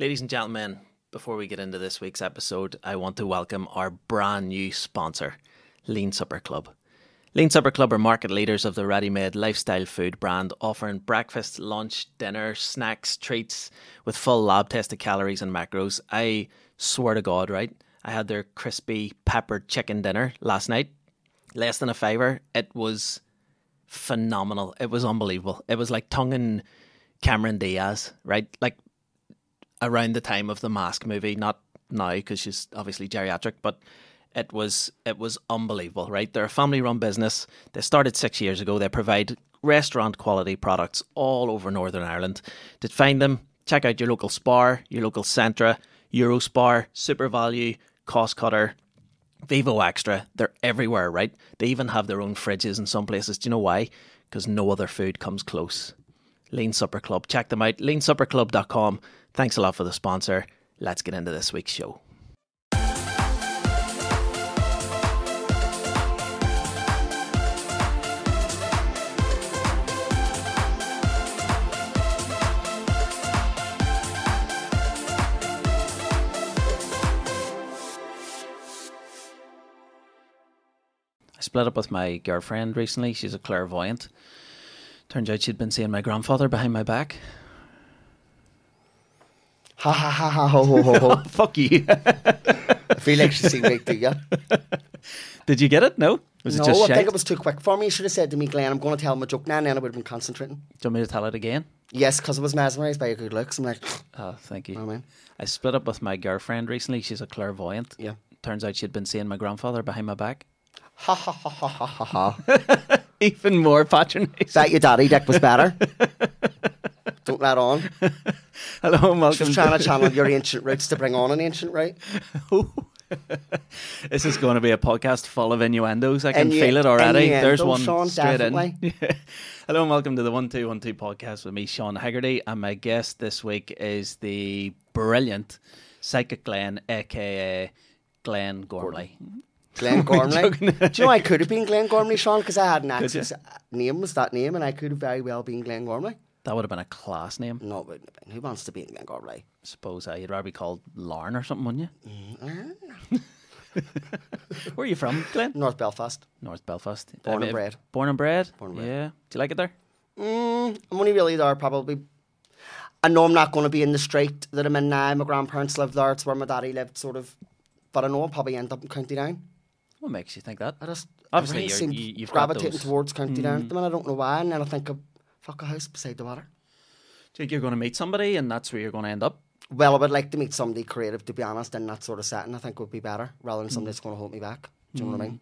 Ladies and gentlemen, before we get into this week's episode, I want to welcome our brand new sponsor, Lean Supper Club. Lean Supper Club are market leaders of the ready made lifestyle food brand, offering breakfast, lunch, dinner, snacks, treats with full lab tested calories and macros. I swear to God, right? I had their crispy peppered chicken dinner last night, less than a fiver. It was phenomenal. It was unbelievable. It was like tonguing Cameron Diaz, right? Like around the time of the Mask movie, not now because she's obviously geriatric, but it was it was unbelievable, right? They're a family run business. They started six years ago. They provide restaurant quality products all over Northern Ireland. To find them, check out your local Spar, your local Centra, Eurospar, SuperValu, Cost Cutter, Vivo Extra. They're everywhere, right? They even have their own fridges in some places. Do you know why? Because no other food comes close. Lean Supper Club. Check them out. LeanSupperClub.com. Thanks a lot for the sponsor. Let's get into this week's show. I split up with my girlfriend recently. She's a clairvoyant. Turns out she'd been seeing my grandfather behind my back. Ha ha ha ha ho ho ho ho. Fuck you. I feel like she's seen me, do you? Did you get it? No? Was no, it just I shite? think it was too quick for me. You should have said to me, Glenn, I'm going to tell him a joke now, and then I would have been concentrating. Do you want me to tell it again? Yes, because I was mesmerised by your good looks. I'm like, Oh, thank you. I mean? I split up with my girlfriend recently. She's a clairvoyant. Yeah. Turns out she'd been seeing my grandfather behind my back. Ha ha ha ha ha ha ha. Even more patronizing. that your daddy dick was better. Don't let on. Hello and welcome. Just trying to channel your ancient roots to bring on an ancient right. this is going to be a podcast full of innuendos. I can Innu- feel it already. There's one Sean, straight definitely. in. Hello and welcome to the One Two One Two podcast with me, Sean Haggerty, and my guest this week is the brilliant Psychic Glenn, aka Glenn Gormley. Glenn Gormley. Do you know I could have been Glenn Gormley, Sean, because I had an access name was that name, and I could have very well been Glenn Gormley. That would have been a class name. No, it wouldn't have been. Who wants to be Glenn Gormley? suppose uh, you'd rather be called Larn or something, wouldn't you? Mm, Where are you from, Glenn? North Belfast. North Belfast. Born and bred. Born and bred. Born and bred. Yeah. Do you like it there? Mm, I'm only really there probably. I know I'm not going to be in the street that I'm in now. My grandparents lived there. It's where my daddy lived, sort of. But I know I'll probably end up in County Down. What makes you think that? I just Obviously, I really you're- seem you- you've got gravitating Mm. towards County Down at the minute. I don't know why, and then I think of a house beside the water. Do you think you're going to meet somebody and that's where you're going to end up? Well, I would like to meet somebody creative, to be honest, in that sort of setting. I think would be better rather than Mm. somebody that's going to hold me back. Do you know what I mean?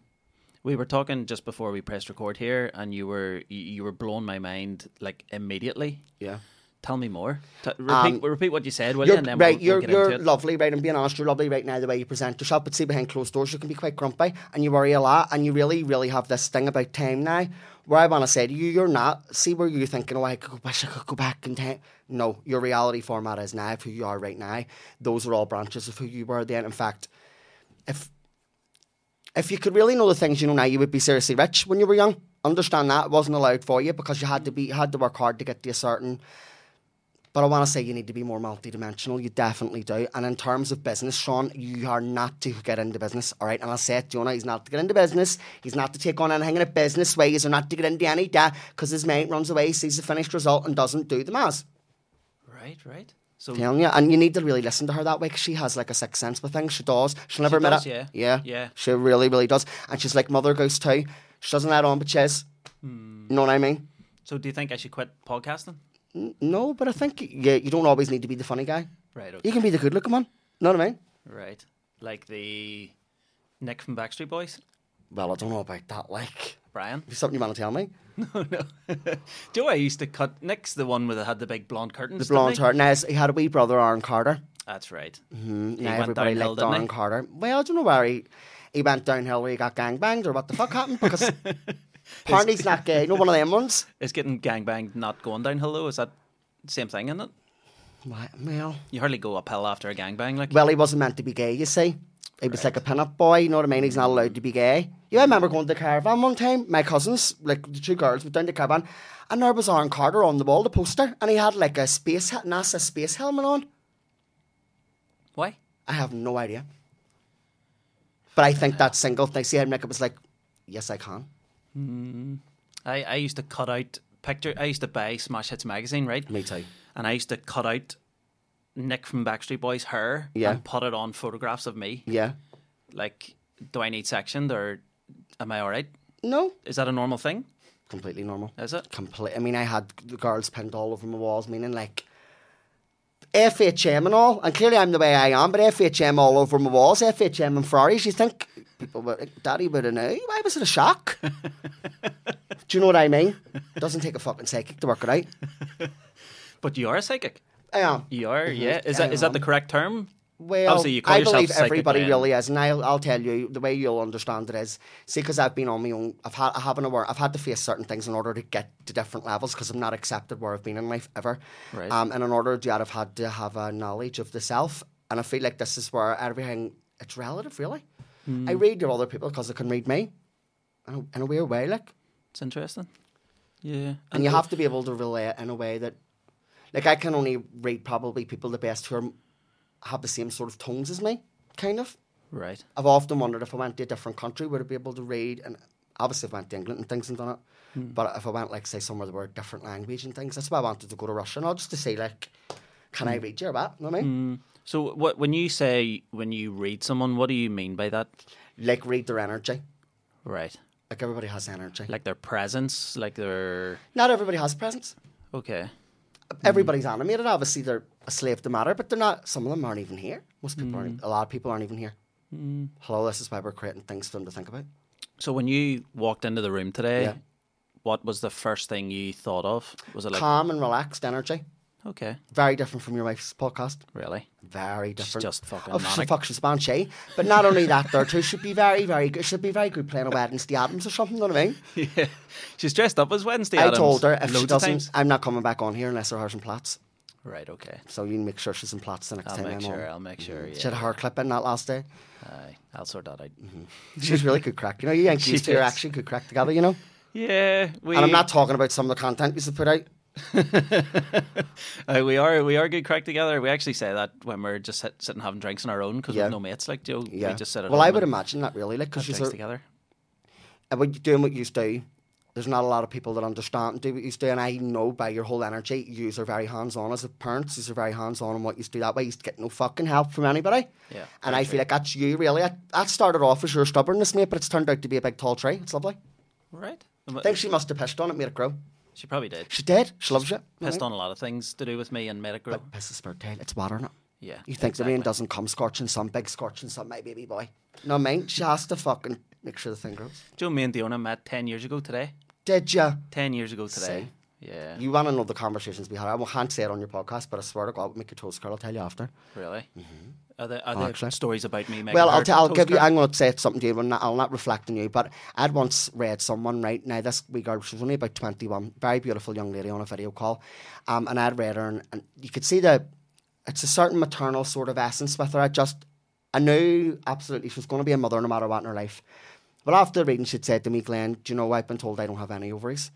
We were talking just before we pressed record here, and you were you, you were blowing my mind like immediately. Yeah. Tell me more. T- repeat, Um, repeat what you said, will You're. And then right, we'll, you're we'll get you're into it. lovely, right? I'm being honest, you're lovely right now the way you present yourself, but see behind closed doors you can be quite grumpy and you worry a lot and you really, really have this thing about time now where I want to say to you, you're not. See where you're thinking, oh, I could go, wish I could go back in time. No, your reality format is now who you are right now. Those are all branches of who you were then. In fact, if if you could really know the things you know now, you would be seriously rich when you were young. Understand that it wasn't allowed for you because you had to be had to work hard to get to a certain but I want to say you need to be more multidimensional. You definitely do. And in terms of business, Sean, you are not to get into business. All right. And I'll say it, Jonah, he's not to get into business. He's not to take on anything in a business way. He's not to get into any debt because his mate runs away, sees the finished result, and doesn't do the maths. Right, right. So Telling you. And you need to really listen to her that way because she has like a sixth sense with things. She does. She'll never admit does, it. yeah. Yeah. Yeah. She really, really does. And she's like Mother Goose too. She doesn't let on, but she is. Hmm. You know what I mean? so do you think I should quit podcasting? No, but I think you, you don't always need to be the funny guy. Right. Okay. You can be the good looking one. You know what I mean? Right. Like the Nick from Backstreet Boys, Well, I don't know about that. Like, Brian. Is something you want to tell me? No, no. Do you know I used to cut Nick's the one with the had the big blonde curtains? The blonde hair. Now, he had a wee brother, Aaron Carter. That's right. Mm, He now went everybody downhill, liked Aaron? Carter. Well, I don't know where he, he went downhill where he got gang banged or what the fuck happened because apparently he's not gay. You know, one of them ones. Is getting gangbanged not going downhill though? Is that the same thing, isn't it? Why- Well, You hardly go uphill after a gangbang, like. well, he wasn't meant to be gay, you see. He was like a pin-up boy, you know what I mean? He's not allowed to be gay. Yeah, I remember going to the caravan one time. My cousins, like the two girls, went down to the caravan, and there was Aaron Carter on the wall, the poster, and he had like a space, NASA space helmet on. Why? I have no idea. But I think that single thing, see, Nick, it was like, yes, I can. Mm. I, I used to cut out picture. I used to buy Smash Hits magazine, right? Me too. And I used to cut out Nick from Backstreet Boys' hair Yeah. and put it on photographs of me. Yeah. Like, do I need sectioned or am I all right? No, Is that a normal thing? completely normal. Is it? Complete. I mean, I had the girls pinned all over my walls, meaning like FHM and all. And clearly, I'm the way I am, but FHM all over my walls, FHM and Ferraris. You think people would, Daddy would have known? Why was it a shock? Do you know what I mean? It doesn't take a fucking psychic to work it out. But you are a psychic. I am. You are, yeah. Is Mm-hmm. I that is that the correct term? Well, Obviously, you I believe everybody Brian. really is, and I'll, I'll tell you the way you'll understand it is. See, because I've been on my own, I've had I haven't aware, I've had to face certain things in order to get to different levels because I'm not accepted where I've been in life ever. Right. Um, and in order to do that, I've had to have a knowledge of the self, and I feel like this is where everything it's relative, really. Hmm. I read to other people because they can read me, in a, in a weird way, like. It's interesting. Yeah. And you have to be able to relate in a way that, like, I can only read probably people the best who are, have the same sort of tones as me, kind of. Right. I've often wondered if I went to a different country, would I be able to read? And obviously, if I went to England and things and done it. But if I went, like, say, somewhere that were a different language and things, that's why I wanted to go to Russia and all, just to see, like, can I hmm. read your what? You know what I mean? So what when you say when you read someone, what do you mean by that? Like, read their energy. Right. Like, everybody has energy. Like their presence, like their Not everybody has presence. okay. Uh, everybody's hmm. animated. Obviously, they're a slave to matter, but they're not. Some of them aren't even here. Most people Mm. aren't. Hmm. A lot of people aren't even here. Hello, this is why we're creating things for them to think about. So when you walked into the room today, Yeah. what was the first thing you thought of? Was it like Calm and relaxed energy. Okay, Very different from your wife's podcast. really? Very different. just fucking oh, she's a manic. fuck, she's banshee. Eh? But not only that, there too should be very, very good. Should be very good playing a Wednesday Addams or something. You know what I mean? yeah. She's dressed up as Wednesday. I Addams told her if she doesn't. I'm not coming back on here unless her hair's in plaits. Right. Okay. So you make sure she's in plaits the next I'll time make I'm sure. on. I'll make sure. Mm-hmm. She had a Yeah. hair clip in that last day. Aye, I'll sort that out. Mm-hmm. She's really good crack. You know, you She used to her is. actually good crack together, you know? Yeah. We. And I'm not talking about some of the content you put out. Uh, we are we are good crack together. We actually say that when we're just sit, sitting having drinks on our own because Yeah. we've no mates like Joe. Yeah. We just sit at well, I would imagine that really, like, because you're together. when you're doing what you do, there's not a lot of people that understand and do what you do. And I know by your whole energy, you are very hands on as a parent. You are very hands on in what you do. That way, you get no fucking help from anybody. Yeah, And I true. feel like that's you, really. I, that started off as your stubbornness, mate, but it's turned out to be a big tall tree. It's lovely. Right. I think she must have pissed on it, made it grow. She probably did. She did. She loves it. Pissed on a lot of things to do with me and grow. But piss is tail. It's water, not. yeah. You think the rain doesn't come scorching some big scorching sun, my baby boy. No, mean, she has to fucking make sure the thing grows. Joe, me and Diona met 10 years ago today. Did ya? 10 years ago today. Yeah. You want to know the conversations we had? I can't say it on your podcast, but I swear to God, make your toes curl. I'll tell you after. really? Are there, are Oh, there actually. stories about me well, I'll, her t- I'll toes give you. curl? I'm going to say something to you. But not, I'll not reflect on you. But I'd once read someone right now. This wee girl, she was only about 21, very beautiful young lady on a video call, um, and I'd read her, and, and you could see the. It's a certain maternal sort of essence with her. I just, I knew absolutely she was going to be a mother no matter what in her life. But after reading, she'd said to me, Glenn, do you know I've been told I don't have any ovaries?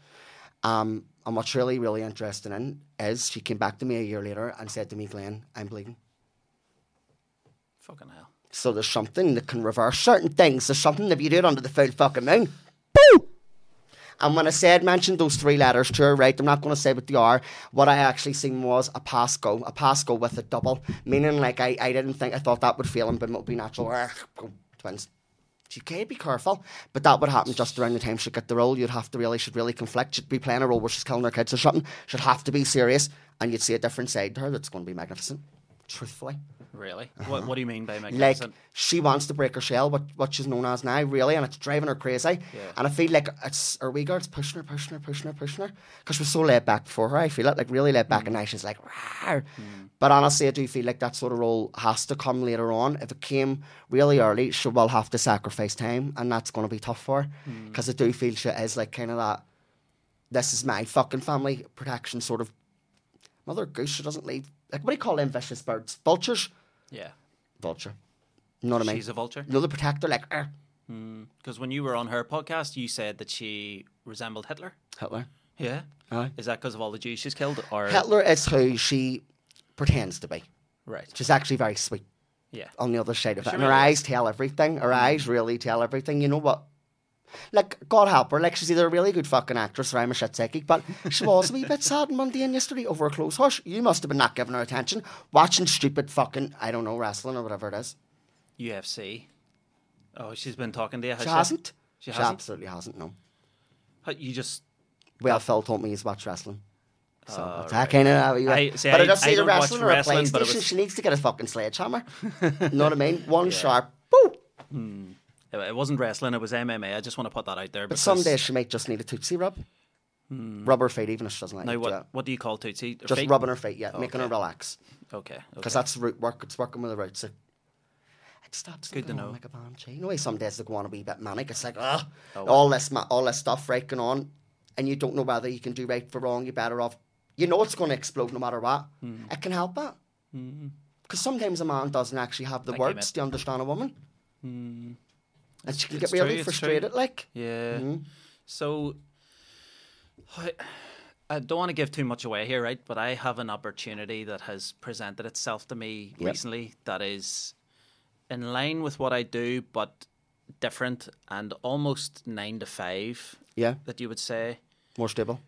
Um, and what's really, really interesting in is she came back to me a year later and said to me, Glenn, I'm bleeding. Fucking hell. So there's something that can reverse certain things. There's something if you do it under the full fucking moon. Boo! And when I said mentioned those three letters to her, right, I'm not going to say what they are. What I actually seen was a Pasco, a Pasco with a double, meaning like I, I didn't think I thought that would fail him, but it would be natural. Twins. She can't be careful, but that would happen just around the time she'd get the role. You'd have to really, should really conflict. She'd be playing a role where she's killing her kids or something. She'd have to be serious, and you'd see a different side to her that's going to be magnificent. Truthfully. Really? What, what do you mean by Uh-huh. Like she wants to break her shell, what what she's known as now, really, and it's driving her crazy. Yeah. And I feel like it's her wee girl's pushing her, pushing her, pushing her, pushing her, because she was so laid back before her. I feel it, like really laid Mm. back, and now she's like, Rawr. but honestly, I do feel like that sort of role has to come later on. If it came really early, she will have to sacrifice time, and that's going to be tough for her, Mm. because I do feel she is like kind of that. This is my fucking family protection sort of. Mother goose, she doesn't leave. Like what do you call them vicious birds? Vultures. Yeah. Vulture. You know what I mean? She's a vulture. The protector, like er. hmm. "Arr, Because when you were on her podcast, you said that she resembled Hitler. Hitler. Yeah. Aye. Is that because of all the Jews she's killed? Or Hitler is who she pretends to be. Right. She's actually very sweet. Yeah. on the other side of it. And her eyes tell everything. Her hmm. eyes really tell everything. You know what? Like, God help her, like, she's either a really good fucking actress or I'm a shit psychic, but she was a wee bit sad on Monday and yesterday over a close horse. You must have been not giving her attention, watching stupid fucking, I don't know, wrestling or whatever it is. UFC. Oh, she's been talking to you. Has She hasn't. She She hasn't? absolutely hasn't, no. You just. Well, Phil told me he's watched wrestling. So that's right. that kind of. I- see, but I, I- just see the wrestling or a wrestling, but PlayStation. was- She needs to get a fucking sledgehammer. you know what I mean? One sharp, boom. It it wasn't wrestling, it was MMA. I just want to put that out there. But some days she might just need a tootsie rub. Hmm. Rub her feet, even if she doesn't like Now, do what, what do you call Tootsie? Her Just feet? rubbing her feet, yeah, making her relax. Okay. Because okay. that's root work. It's working with the roots. It, it stops good to know. like a banshee. You know, some days they go on a wee bit manic. It's like, ugh, Oh, all this, ma- all this stuff right going on, and you don't know whether you can do right for wrong. You're better off. You know it's going to explode no matter what. Hmm. It can help that. Hmm. Because sometimes a man doesn't actually have the you, words to understand a woman. And she can it's get really true, it's true. frustrated, like. Yeah. Mm-hmm. So, I, I don't want to give too much away here, right? But I have an opportunity that has presented itself to me Yep. recently that is in line with what I do, but different and almost nine to five. Yeah, That you would say. more stable.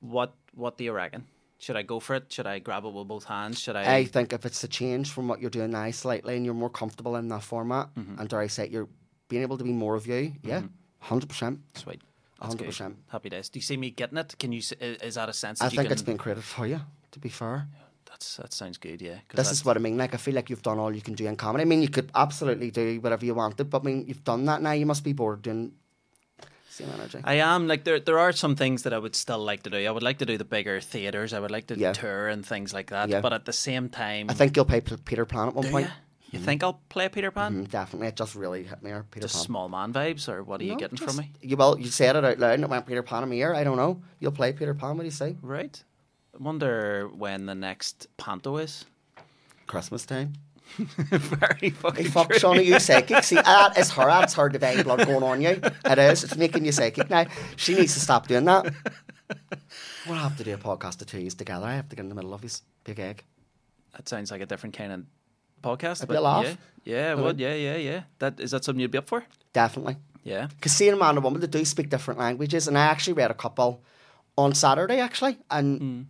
What What do you reckon? Should I go for it? Should I grab it with both hands? Should I? I think if it's a change from what you're doing now slightly and you're more comfortable in that format, Mm-hmm. and dare I say, you're being able to be more of you, mm-hmm. yeah, 100%. Sweet. 100%. Happy days. Do you see me getting it? Can you? i- uh, Is that a sense? That I you think can, it's been created for you, to be fair. That's that sounds good. yeah. This that's- is what I mean. Like, I feel like you've done all you can do in comedy. I mean, you could absolutely do whatever you wanted, but I mean, you've done that now. You must be bored doing same energy. I am like there. There are some things that I would still like to do. I would like to do the bigger theaters. I would like to Yeah. tour and things like that. Yeah. But at the same time, I think you'll pay P- Peter Pan at one do point. ya? You think I'll play Peter Pan? Mm, definitely. It just really hit me, here, Peter Just Pan. small man vibes, or what are you getting just- from me? You, well, you said it out loud and it went Peter Pan in my ear. I don't know. You'll play Peter Pan, what do you say? Right. I wonder when the next panto is. Christmas time. Very Hey, fucking fuck, true. Shauna, you psychic. See, that is her. That's her divine blood going on you. It is. It's making you psychic now. She needs to stop doing that. We'll have to do a podcast of two years together. I have to get in the middle of his big egg. That sounds like a different kind of podcast. But be laugh. Yeah, yeah, would. Yeah, yeah, yeah. That is that something you'd be up for? Definitely. Yeah. Because seeing a man and woman that do speak different languages, and I actually read a couple on Saturday, actually, and hmm.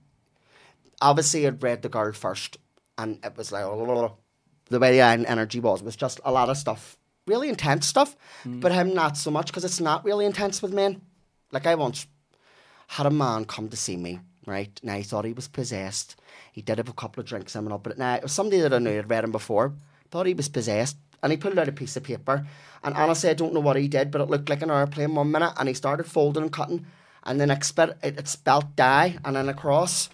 obviously I'd read the girl first, and it was like the way the energy was was just a lot of stuff, really intense stuff, hmm. but him not so much because it's not really intense with men. Like I once had a man come to see me, right? Now he thought he was possessed. He did have a couple of drinks coming up, but now it was somebody that I knew had read him before. Thought he was possessed, and he pulled out a piece of paper. And honestly, I don't know what he did, but it looked like an airplane one minute, and he started folding and cutting, and the next bit it, it spelt die and then a cross.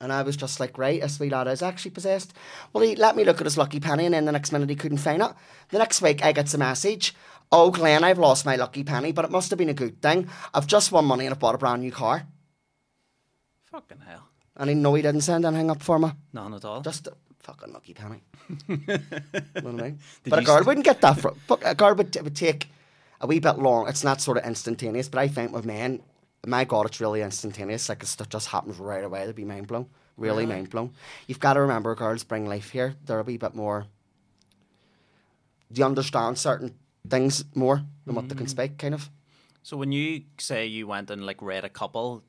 And I was just like, right, this wee lad is actually possessed. Well, he let me look at his lucky penny, and then the next minute he couldn't find it. The next week, I get a message. Oh, Glenn, I've lost my lucky penny, but it must have been a good thing. I've just won money and I've bought a brand new car. Fucking hell. And he know he didn't send anything up for me. None at all. Just a fucking lucky penny. you know what I mean? Did But a girl st- wouldn't get that. For, fuck, a girl would, it would take a wee bit long. It's not sort of instantaneous, but I think with men, my God, it's really instantaneous. Like, it just happens right away. They'd be mind blown. Really Really? mind blown. You've got to remember, girls bring life here. They're a wee bit more. Do you understand certain things more than what they Mm. can speak, kind of? So when you say you went and like read a couple,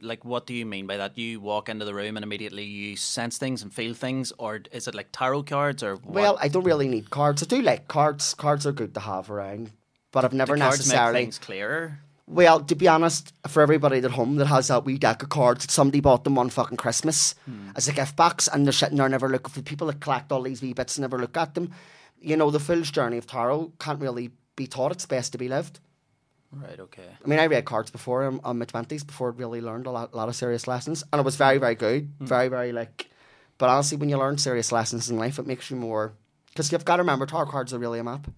like what do you mean by that? You walk into the room and immediately you sense things and feel things, or is it like tarot cards or what? Well, I don't really need cards. I do like cards. Cards are good to have around, but I've never Do cards make necessarily. things clearer. Well, to be honest, for everybody at home that has that wee deck of cards that somebody bought them one fucking Christmas hmm. as a gift box and they're sitting there never looking for people that collect all these wee bits and never look at them, you know, the fool's journey of tarot can't really be taught. It's best to be lived. Right. Okay. I mean, I read cards before um, on my 20s before I really learned a lot, a lot of serious lessons and it was very, very good. Very, very like. But honestly, when you learn serious lessons in life, it makes you more. Because you've got to remember, tarot cards are really a map.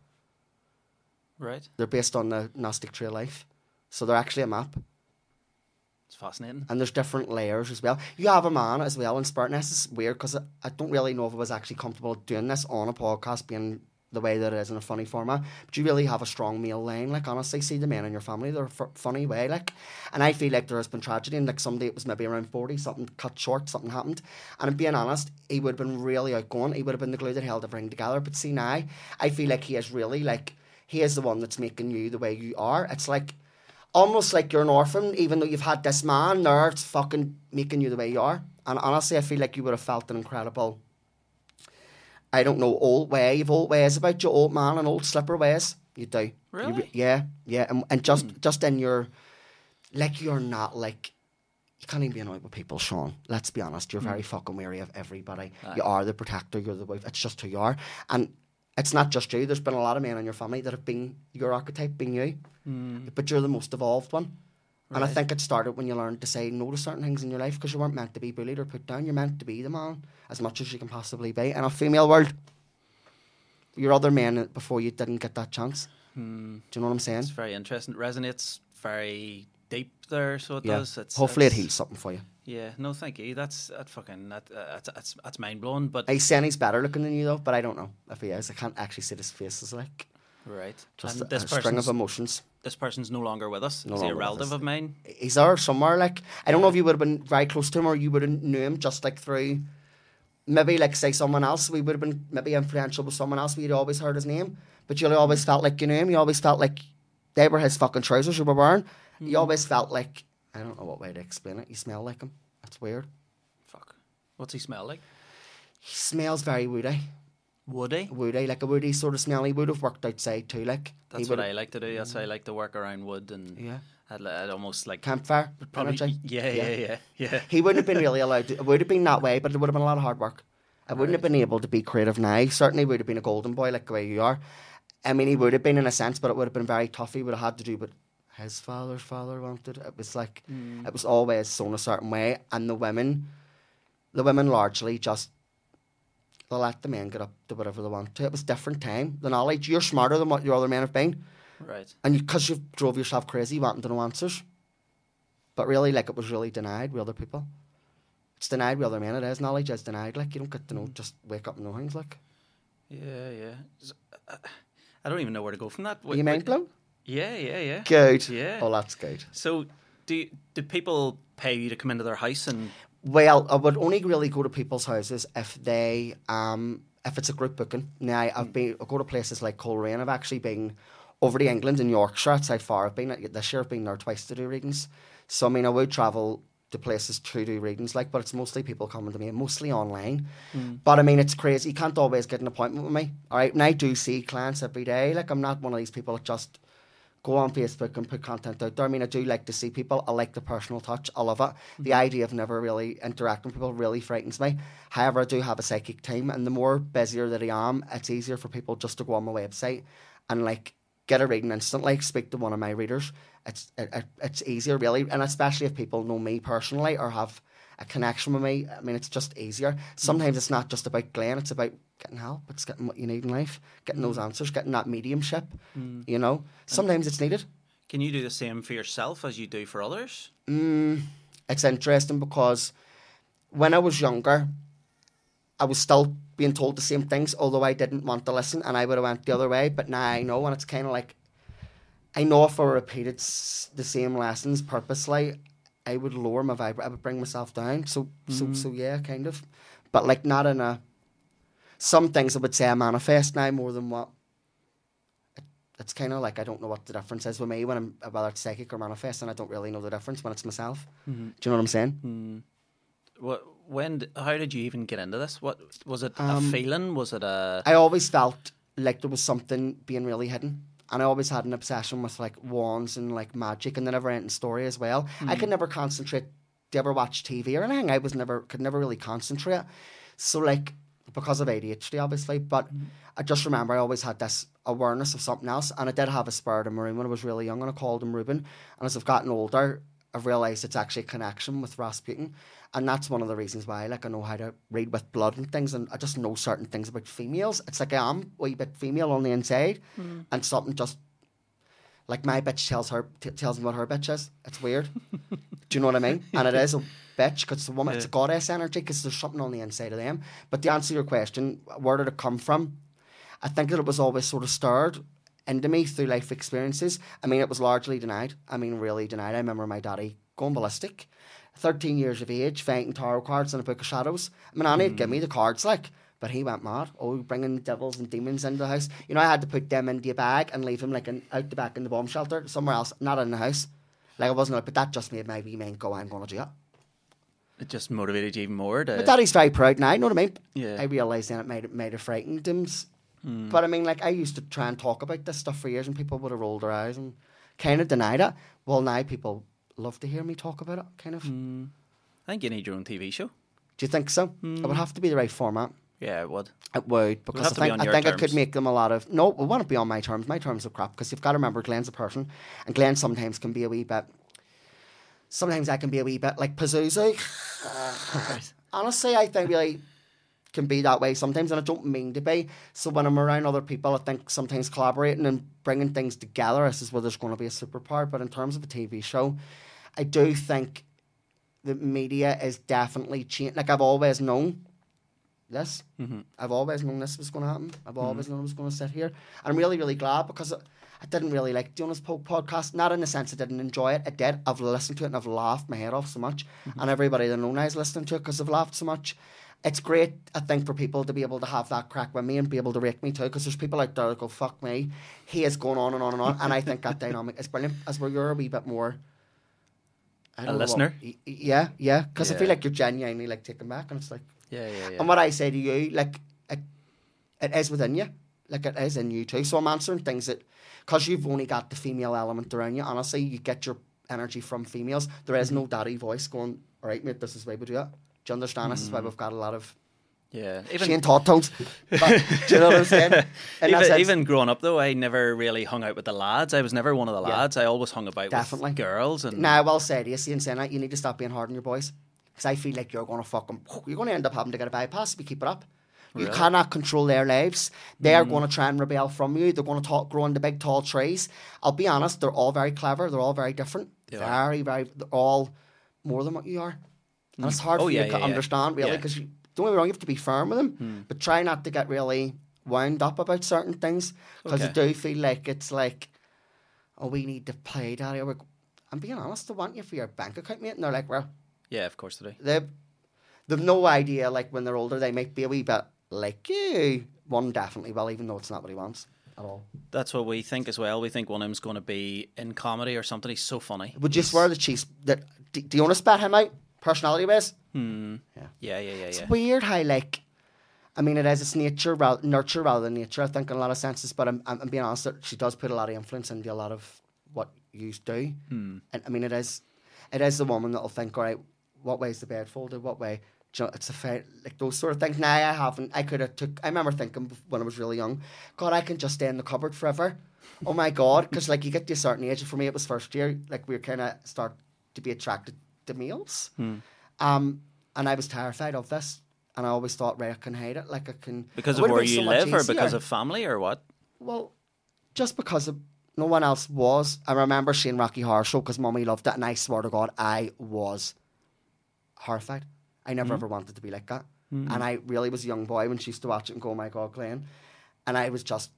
Right. They're based on the Gnostic tree of life. So they're actually a map. It's fascinating. and there's different layers as well. You have a man as well in Spartan. This is weird because I, I don't really know if I was actually comfortable doing this on a podcast, being the way that it is in a funny format. But you really have a strong male line. Like honestly, see the men in your family, they're funny way. Like, and I feel like there has been tragedy. And like somebody, it was maybe around forty, something cut short, something happened. And being honest, he would have been really outgoing. He would have been the glue that held everything together. But see now, I feel like he is really like he is the one that's making you the way you are. It's like almost like you're an orphan, even though you've had this man there, it's fucking making you the way you are. And honestly, I feel like you would have felt an incredible I don't know, old way. You've old ways about you, old man, and old slipper ways. You do. Really? re- yeah, yeah. And, and just hmm. just in your, like, you're not like, you can't even be annoyed with people, Sean. Let's be honest. You're hmm. very fucking wary of everybody. You are the protector. You're the wife. It's just who you are. And it's not just you. There's been a lot of men in your family that have been your archetype, being you. Hmm. But you're the most evolved one. And I think it started when you learned to say no to certain things in your life because you weren't meant to be bullied or put down. You're meant to be the man as much as you can possibly be. In a female world, your other men before you didn't get that chance. Do you know what I'm saying? It's very interesting. It Resonates very deep there, so it Yeah. does. It's, Hopefully, it heals something for you. Yeah, no, thank you. That's that fucking that, uh, that's that's that's mind blowing. But I saying he's better looking than you though, but I don't know if he is. I can't actually see his face. Is like right, just and a, this a string of emotions. This person's no longer with us. No Is he a relative of mine? He's there somewhere. Like I don't know if you would have been very close to him or you would have knew him just like through. Maybe like say someone else, we would have been maybe influential with someone else. We'd always heard his name, but you always felt like you knew him. You always felt like they were his fucking trousers you were wearing. You hmm. always felt like I don't know what way to explain it. You smell like him. That's weird. Fuck. What's he smell like? He smells very woody, Woody. woody like a woody sort of smell. He would have worked outside too. Like That's what I like to do. That's why I like to work around wood and Yeah. I'd, I'd almost like campfire probably energy. yeah, yeah, yeah, yeah. He wouldn't have been really allowed to. It would have been that way, but it would have been a lot of hard work. I wouldn't have been able to be creative now. Certainly would have been a golden boy like the way you are. I mean, he would have been in a sense, but it would have been very tough. He would have had to do what his father's father wanted. It was like, mm. it was always sewn a certain way. And the women, the women largely just, they let the men get up to whatever they want to. It was different time. The knowledge, you're smarter than what your other men have been. Right. And because you, have drove yourself crazy wanting to know answers. But really, like, it was really denied with other people. It's denied with other men. It is. Knowledge is denied. Like, you don't get to know, just wake up and know things. Like, Yeah, yeah. S- uh, I don't even know where to go from that. are you mind blown? Yeah, yeah, yeah. Good. Yeah. Oh, that's good. So, do you, do people pay you to come into their house and Well, I would only really go to people's houses if they, um, if it's a group booking. Now, I've been, I go to places like Coleraine. I've actually been over to England and Yorkshire. That's how far I've been. This year I've been there twice to do readings. So, I mean, I would travel to places to do readings, like, but it's mostly people coming to me, mostly online. But I mean, it's crazy. You can't always get an appointment with me. All right, and I do see clients every day. Like, I'm not one of these people that just go on Facebook and put content out there. I mean, I do like to see people. I like the personal touch. I love it. The mm-hmm. idea of never really interacting with people really frightens me. However, I do have a psychic team, and the more busier that I am, it's easier for people just to go on my website and like get a reading instantly. Speak to one of my readers. It's it, it, it's easier really, and especially if people know me personally or have a connection with me. I mean, it's just easier. Sometimes it's not just about Glenn; it's about getting help. It's getting what you need in life, getting those answers, getting that mediumship. You know, sometimes it's needed. can you do the same for yourself as you do for others? Mm, it's interesting because when I was younger, I was still being told the same things, although I didn't want to listen, and I would have went the other way. But now I know, and it's kind of like I know if I repeated the same lessons purposely, I would lower my vibe. I would bring myself down. So, so, mm-hmm. so yeah, kind of. But like not in a. Some things I would say I manifest now more than what. it- It's kind of like I don't know what the difference is with me when I'm whether it's psychic or manifest, and I don't really know the difference when it's myself. Mm-hmm. Do you know what I'm saying? Mm-hmm. What? When? How did you even get into this? What was it? Um, a feeling? Was it a? I always felt like there was something being really hidden. And I always had an obsession with like wands and like magic and the never ending story as well. I could hmm. never concentrate. Do you ever watch TV or anything? I was never could never really concentrate. So like because of ADHD obviously, but hmm. I just remember I always had this awareness of something else and I did have a spirit in my room when I was really young and I called him Ruben. And as I've gotten older, I've realised it's actually a connection with Rasputin. And that's one of the reasons why like I know how to read with blood and things and I just know certain things about females. It's like I am a wee bit female on the inside mm. and something just like my bitch tells her t- tells me what her bitch is. It's weird. Do you know what I mean? And it is a bitch because it's a woman. It's a goddess energy because there's something on the inside of them. But to answer your question, where did it come from? I think that it was always sort of stirred into me through life experiences. I mean, it was largely denied. I mean, really denied. I remember my daddy going ballistic. 13 years of age, fighting tarot cards in a book of shadows. I mean, Annie'd give me hmm. the cards, like, but he went mad. Oh, bringing devils and demons into the house. You know, I had to put them into a bag and leave them, like, in, out the back in the bomb shelter, somewhere else, not in the house. Like, I wasn't, but that just made my wee man go, I'm going to do it. It just motivated you even more to. But daddy's very proud now, you know what I mean? Yeah. I realised then it made it made it frightened him. Hmm. But I mean, like I used to try and talk about this stuff for years, and people would have rolled their eyes and kind of denied it. Well, now people love to hear me talk about it. Kind of. Hmm. I think you need your own TV show. Do you think so? Hmm. It would have to be the right format. Yeah, it would. It would because I to be think I think it could make them a lot of no. It to be on my terms. My terms are crap because you've got to remember Glenn's a person, and Glenn sometimes can be a wee bit. Sometimes I can be a wee bit like Pazuzu. Honestly, I think really can be that way sometimes, and I don't mean to be. So when I'm around other people, I think sometimes collaborating and bringing things together, this is where there's going to be a superpower. But in terms of a TV show, I do think the media is definitely changing. Like I've always known this. Mm-hmm. I've always known this was going to happen. I've mm-hmm. always known I was going to sit here. I'm really, really glad because I didn't really like doing this po- podcast. Not in the sense I didn't enjoy it. I did. I've listened to it and I've laughed my head off so much. Mm-hmm. And everybody that knows now is listening to it because I've laughed so much. It's great, I think, for people to be able to have that crack with me and be able to rake me too. Because there's people out there that go, fuck me. He is going on and on and on. and I think that dynamic is brilliant. As where you're a wee bit more. A what- listener? y- yeah, yeah. Because I feel like you're genuinely like taken back, and it's like, Yeah, yeah, yeah. and what I say to you, like, it, it is within you. Like, it is in you too. So I'm answering things that, because you've only got the female element around you, honestly, you get your energy from females. There is Mm-hmm. no daddy voice going, all right, mate, this is why we do it. Do you understand? This is Mm. why we've got a lot of yeah. Shane Even, Todd tones. Do you know what I'm saying? In even, even growing up though, I never really hung out with the lads. I was never one of the Yeah. lads. I always hung about Definitely. with girls and Now, say to you, seeing saying that, you need to stop being hard on your boys. Because I feel like you're going to fucking, you're going to end up having to get a bypass if you keep it up. You Really? cannot control their lives. They are hmm. going to try and rebel from you. They're going to talk, grow into big, tall trees. I'll be honest, they're all very clever. They're all very different. They very, very, they're all more than what you are. And hmm. it's hard Oh, for yeah, you yeah, to yeah. understand, really, because you don't get me wrong, you have to be firm with them, hmm. but try not to get really wound up about certain things. Because I do feel like it's like, oh, we need to play, Daddy. Or I'm being honest, they want you for your bank account, mate. And they're like, well, yeah, of course they do. they've, they've no idea, like, when they're older, they might be a wee bit like you. One definitely will, even though it's not what he wants at all. That's what we think as well. We think one of them's going to be in comedy or something. He's so funny. Would you swear the Chiefs, that, do, do you want to spat him out, personality wise? Hmm. Yeah, yeah, yeah, yeah. It's weird how, like, I mean, it is its nature, rather, nurture rather than nature, I think, in a lot of senses. But I'm, I'm, I'm being honest, she does put a lot of influence into a lot of what you do. Hmm. And I mean, it is, it is the woman that'll think, all right, what way is the bed folded? What way? Do you know, it's a fair, like those sort of things. Now I haven't. I could have took. I remember thinking when I was really young, God, I can just stay in the cupboard forever. Oh my God, because like you get to a certain age. For me, it was first year. Like we were kind of start to be attracted to males. Hmm. Um, and I was terrified of this. And I always thought, right, I can hide it. Like I can. Because of where you so live or because of family or what? Well, just because of, no one else was. I remember seeing Rocky Horror Show because Mummy loved it, and I swear to God, I was horrified. I never hmm. ever wanted to be like that. Hmm. And I really was a young boy when she used to watch it and go, oh my God, Glenn. And I was just,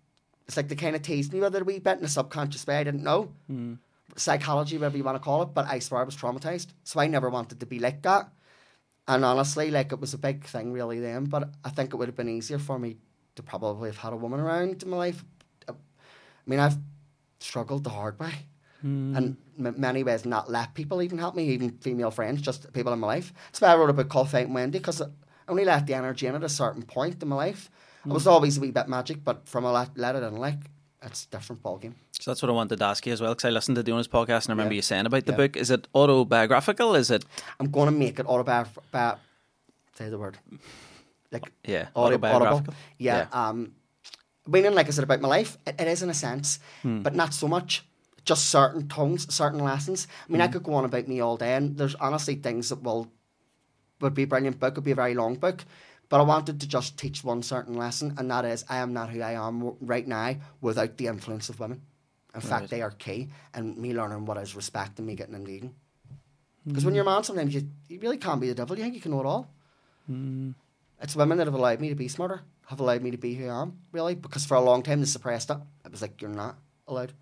it's like they kind of teased me with it a wee bit in a subconscious way. I didn't know. Hmm. Psychology, whatever you want to call it, but I swear I was traumatized. So I never wanted to be like that. And honestly, like it was a big thing really then, but I think it would have been easier for me to probably have had a woman around in my life. Uh, I mean, I've struggled the hard way. Hmm. And m- many ways not let people even help me, even female friends, just people in my life. That's why I wrote a book called Fighting Wendy, because I only let the energy in at a certain point in my life. I was hmm. always a wee bit magic, but from a let, let it in, like, it's a different ballgame. So that's what I wanted to ask you as well, because I listened to Dion's podcast and I remember Yeah. you saying about the Yeah. book. Is it autobiographical? Is it I'm going to make it autobiographical. Bi- say the word. Like, yeah autobiographical? audible. Yeah. Um, meaning, like I said about my life, it, it is in a sense, but not so much. Just certain tones, certain lessons. I mean, I could go on about me all day, and there's honestly things that will would be a brilliant book, would be a very long book. But I wanted to just teach one certain lesson, and that is I am not who I am right now without the influence of women. In Right. fact, they are key, and me learning what is respect and me getting in leading. Because when mm. you're a man, sometimes you, you really can't be the devil. You think you can know it all. Mm. It's women that have allowed me to be smarter. have allowed me to be who I am, really, because for a long time they suppressed it. It was like, you're not allowed.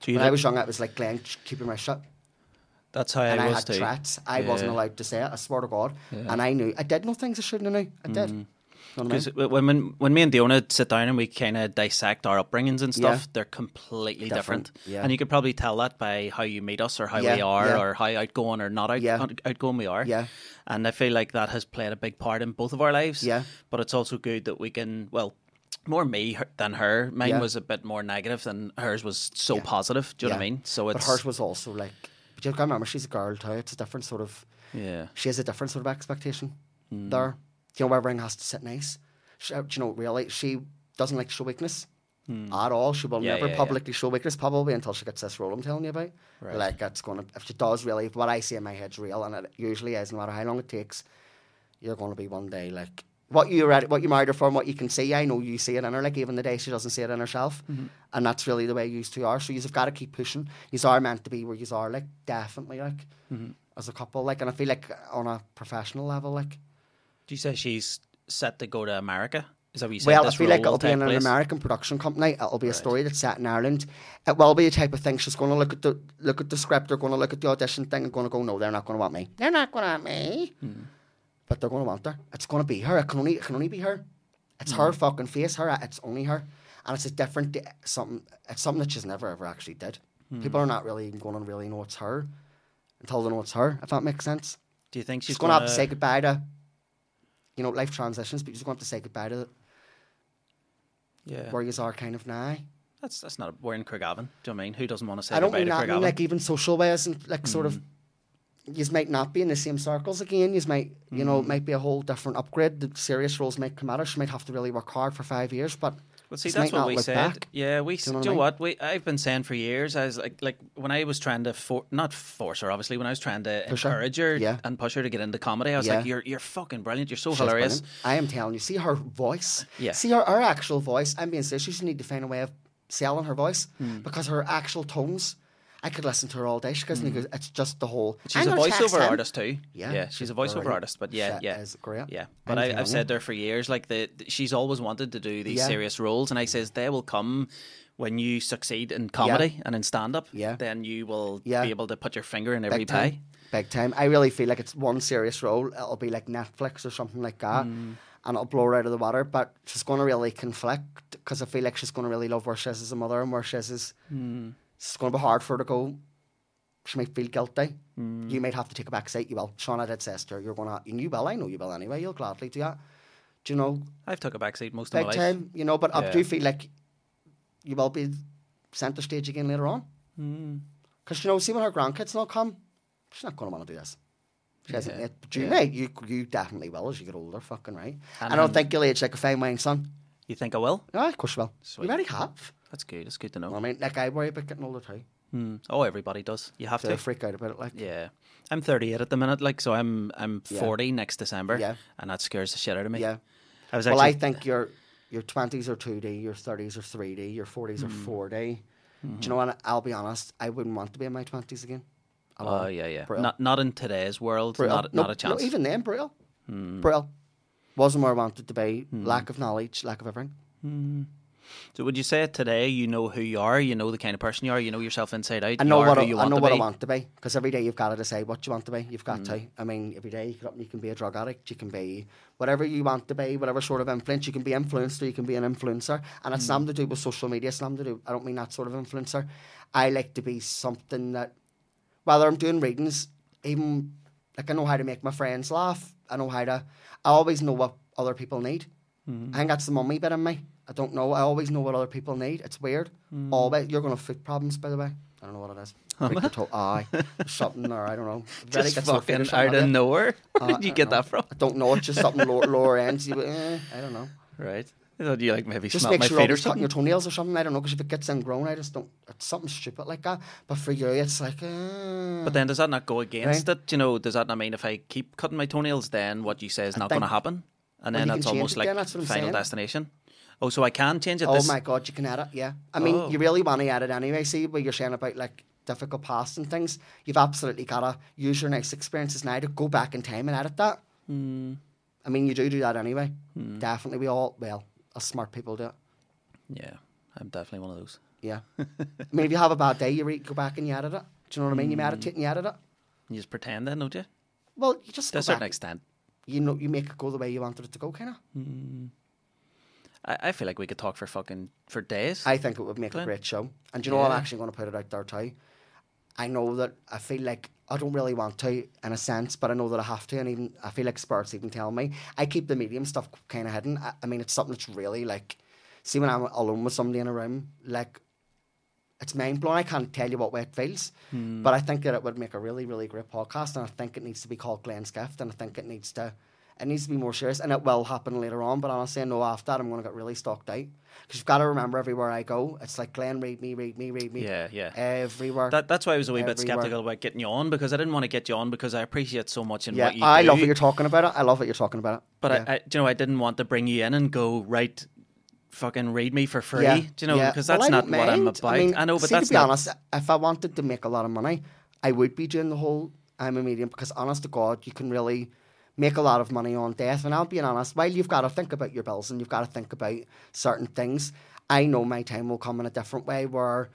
So you When I was young, it was like, Glenn, sh- keep your mouth shut. That's how and I I, was had too. threats. I wasn't allowed to say it, I swear to God. Yeah. Mm. And I knew, I did know things I shouldn't have knew. I did. You know I mean? Because when, when when me and Diona sit down and we kind of dissect our upbringings and stuff, Yeah. they're completely different. Different, yeah. And you could probably tell that by how you meet us or how Yeah, we are yeah. or how outgoing or not out, Yeah. outgoing we are. Yeah. And I feel like that has played a big part in both of our lives. Yeah. But it's also good that we can, well, more me than her. Mine Yeah. was a bit more negative than hers was so Yeah. positive. Do you know what I mean? So But it's. hers was also like, but you've got to remember, she's a girl too. It's a different sort of, yeah. she has a different sort of expectation Hmm. there. You know, everything has to sit nice. She, uh, you know, really, she doesn't like to show weakness at all. She will. Yeah, never yeah, yeah. publicly show weakness, probably until she gets this role I'm telling you about. Right. Like, it's going to, if she does really, what I see in my head's real, and it usually is, no matter how long it takes, you're going to be one day like, what you read, what you married her for, and what you can see. I know you see it in her. Like even the day she doesn't see it in herself, Mm-hmm. and that's really the way you two are. So you've got to keep pushing. You are meant to be where you are. Like definitely, like Mm-hmm. as a couple. Like, and I feel like on a professional level, like Do you say she's set to go to America? Is that what you said? well, I This feel like it'll be take in an? American production company. It'll be a story that's set in Ireland. It will be a type of thing she's going to look at the look at the script. They're going to look at the audition thing and going to go, no, they're not going to want me. They're not going to want me. Hmm. But they're going to want her. It's going to be her. It can only it can only be her. It's Hmm. her fucking face. Her. It's only her. And it's a different something. It's something that she's never ever actually did. Hmm. People are not really even going to really know it's her until they know it's her. If that makes sense. Do you think she's She's going to have to say goodbye to. You know, life transitions, but she's going to have to say goodbye to Yeah. where you are kind of now. That's that's not. a, We're in Craigavon. Do you know I mean? Who doesn't want to say I don't goodbye mean to that. I mean like even social ways and like sort of. Mm. You might not be in the same circles again. You might, you know, it Mm. might be a whole different upgrade. The serious roles might come at her. She might have to really work hard for five years, but Well, see, that's what we said. back. Yeah, we. Do Do you know you know what what? We I've been saying for years. I was like, like when I was trying to for not force her, obviously, when I was trying to Push encourage her Yeah. and push her to get into comedy, I was Yeah. like, you're you're fucking brilliant. You're so she's hilarious. brilliant. I am telling you, see her voice. Yeah. See her, her actual voice. I'm being serious. She should need to find a way of selling her voice Hmm. because her actual tones. I could listen to her all day. She goes, it's just the whole. She's a voiceover artist too. Yeah, yeah, she's a voiceover artist. But yeah, She yeah, is great. yeah. But I, I've said there for years, like the she's always wanted to do these Yeah. serious roles, and I says they will come when you succeed in comedy and in stand up. Yeah. then you will Yeah. be able to put your finger in every Big pie. time. Big time. I really feel like it's one serious role. It'll be like Netflix or something like that. Mm. And it'll blow her out of the water. But she's going to really conflict because I feel like she's going to really love where she is as a mother and where she is as. Mm. It's going to be hard for her to go. She might feel guilty. Mm. You might have to take a back seat. You will. Shauna did say to her, you're going to. And you will. I know you will anyway. You'll gladly do that. Do you know? I've took a backseat most of my life. time. You know, but I do feel like you will be centre stage again later on. Mm. Because, you know, see when her grandkids will come, she's not going to want to do this. She hasn't Yeah, yet. But you, yeah. mate, you, you definitely will as you get older, fucking right. And I don't then- think you'll age like a fine wine son. You think I will? No, of course you will. Sweet. You already have. That's good. That's good to know. I mean, like, I worry about getting older too. Mm. Oh, everybody does. You have So to. I freak out about it. Like, Yeah, I'm 38 at the minute, like so. I'm I'm Yeah. 40 next December, Yeah. and that scares the shit out of me. yeah. I was Well. I think your your 20s are 2D, your 30s are 3D, your 40s Hmm. are 4D. Mm-hmm. Do you know what? I'll be honest, I wouldn't want to be in my 20s again. Oh all. yeah, yeah. Not not in today's world. Not No, not a chance. Hmm. No, even then, brutal. Brutal. Wasn't where I wanted to be. Lack of knowledge, lack of everything. So would you say today you know who you are? You know the kind of person you are. You know yourself inside out. I know what I, I want know to what be. I want to be because every day you've got to decide what you want to be. You've got to. Mm. I mean, every day you up you can be a drug addict. You can be whatever you want to be, whatever sort of influence. You can be influenced or you can be an influencer, and it's mm. nothing to do with social media. It's nothing to do. I don't mean that sort of influencer. I like to be something that, whether I'm doing readings, even like I know how to make my friends laugh. I know how to. I always know what other people need. Mm-hmm. I think that's the mummy bit in me. I don't know. I always know what other people need. It's weird. Always. You're going to have foot problems, by the way. I don't know what it is. Your toe. Aye. something, or I don't know. Just gets your feet or fucking out of nowhere. Where Uh, did you I get know. that from? I don't know. It's just something lower, lower ends. You, eh, I don't know. Right. I thought you like maybe Just make my sure you're feet or something. your toenails or something. I don't know because if it gets ingrown, I just don't. It's something stupid like that. But for you, it's like. Uh, But then does that not go against Right. it? You know, does that not mean if I keep cutting my toenails, then what you say is not going to happen, and Well, then that's almost like then, that's what I'm final saying. destination. Oh, so I can change it. Oh this, my god, you can edit, yeah. I mean, Oh. you really want to edit anyway. See, what you're saying about like difficult past and things, you've absolutely got to use your nice experiences now to go back in time and edit that. Hmm. I mean, you do do that anyway. Definitely, we all well, us smart people do it. Yeah, I'm definitely one of those. Yeah. I mean, if you have a bad day, you re- go back and you edit it. Do you know what I Mm. mean? You meditate and you edit it. You just pretend then, don't you? Well, you just To a certain extent. You know, you make it go the way you wanted it to go, kind of. I, I feel like we could talk for fucking for days. I think it would make Glenn? a great show. And do you know, I'm Yeah. actually going to put it out there too. I know that I feel like I don't really want to, in a sense, but I know that I have to, and even I feel like Spurs even tell me I keep the medium stuff kind of hidden. I, I mean, it's something that's really like, see, when I'm alone with somebody in a room, like, it's mind blowing. I can't tell you what way it feels, hmm. but I think that it would make a really, really great podcast, and I think it needs to be called Glenn's Gift, and I think it needs to. It needs to be more serious, and it will happen later on. But honestly, I know after that, I'm going to get really stocked out because you've got to remember everywhere I go, it's like Glenn, read me, read me, read me. Yeah, yeah. Everywhere. That, that's why I was a wee bit skeptical about getting you on because I didn't want to get you on because I appreciate so much in yeah, what you I do. love what you're talking about it. I love what you're talking about it. But yeah. I, I, you know, I didn't want to bring you in and go right, fucking read me for free. Yeah, Do you know, because Well, that's I not what I'm about. I, mean, know, but see, that's to be not. honest, if I wanted to make a lot of money, I would be doing the whole I'm a medium because, honest to God, you can really make a lot of money on death. And I'll be honest, while you've got to think about your bills and you've got to think about certain things, I know my time will come in a different way where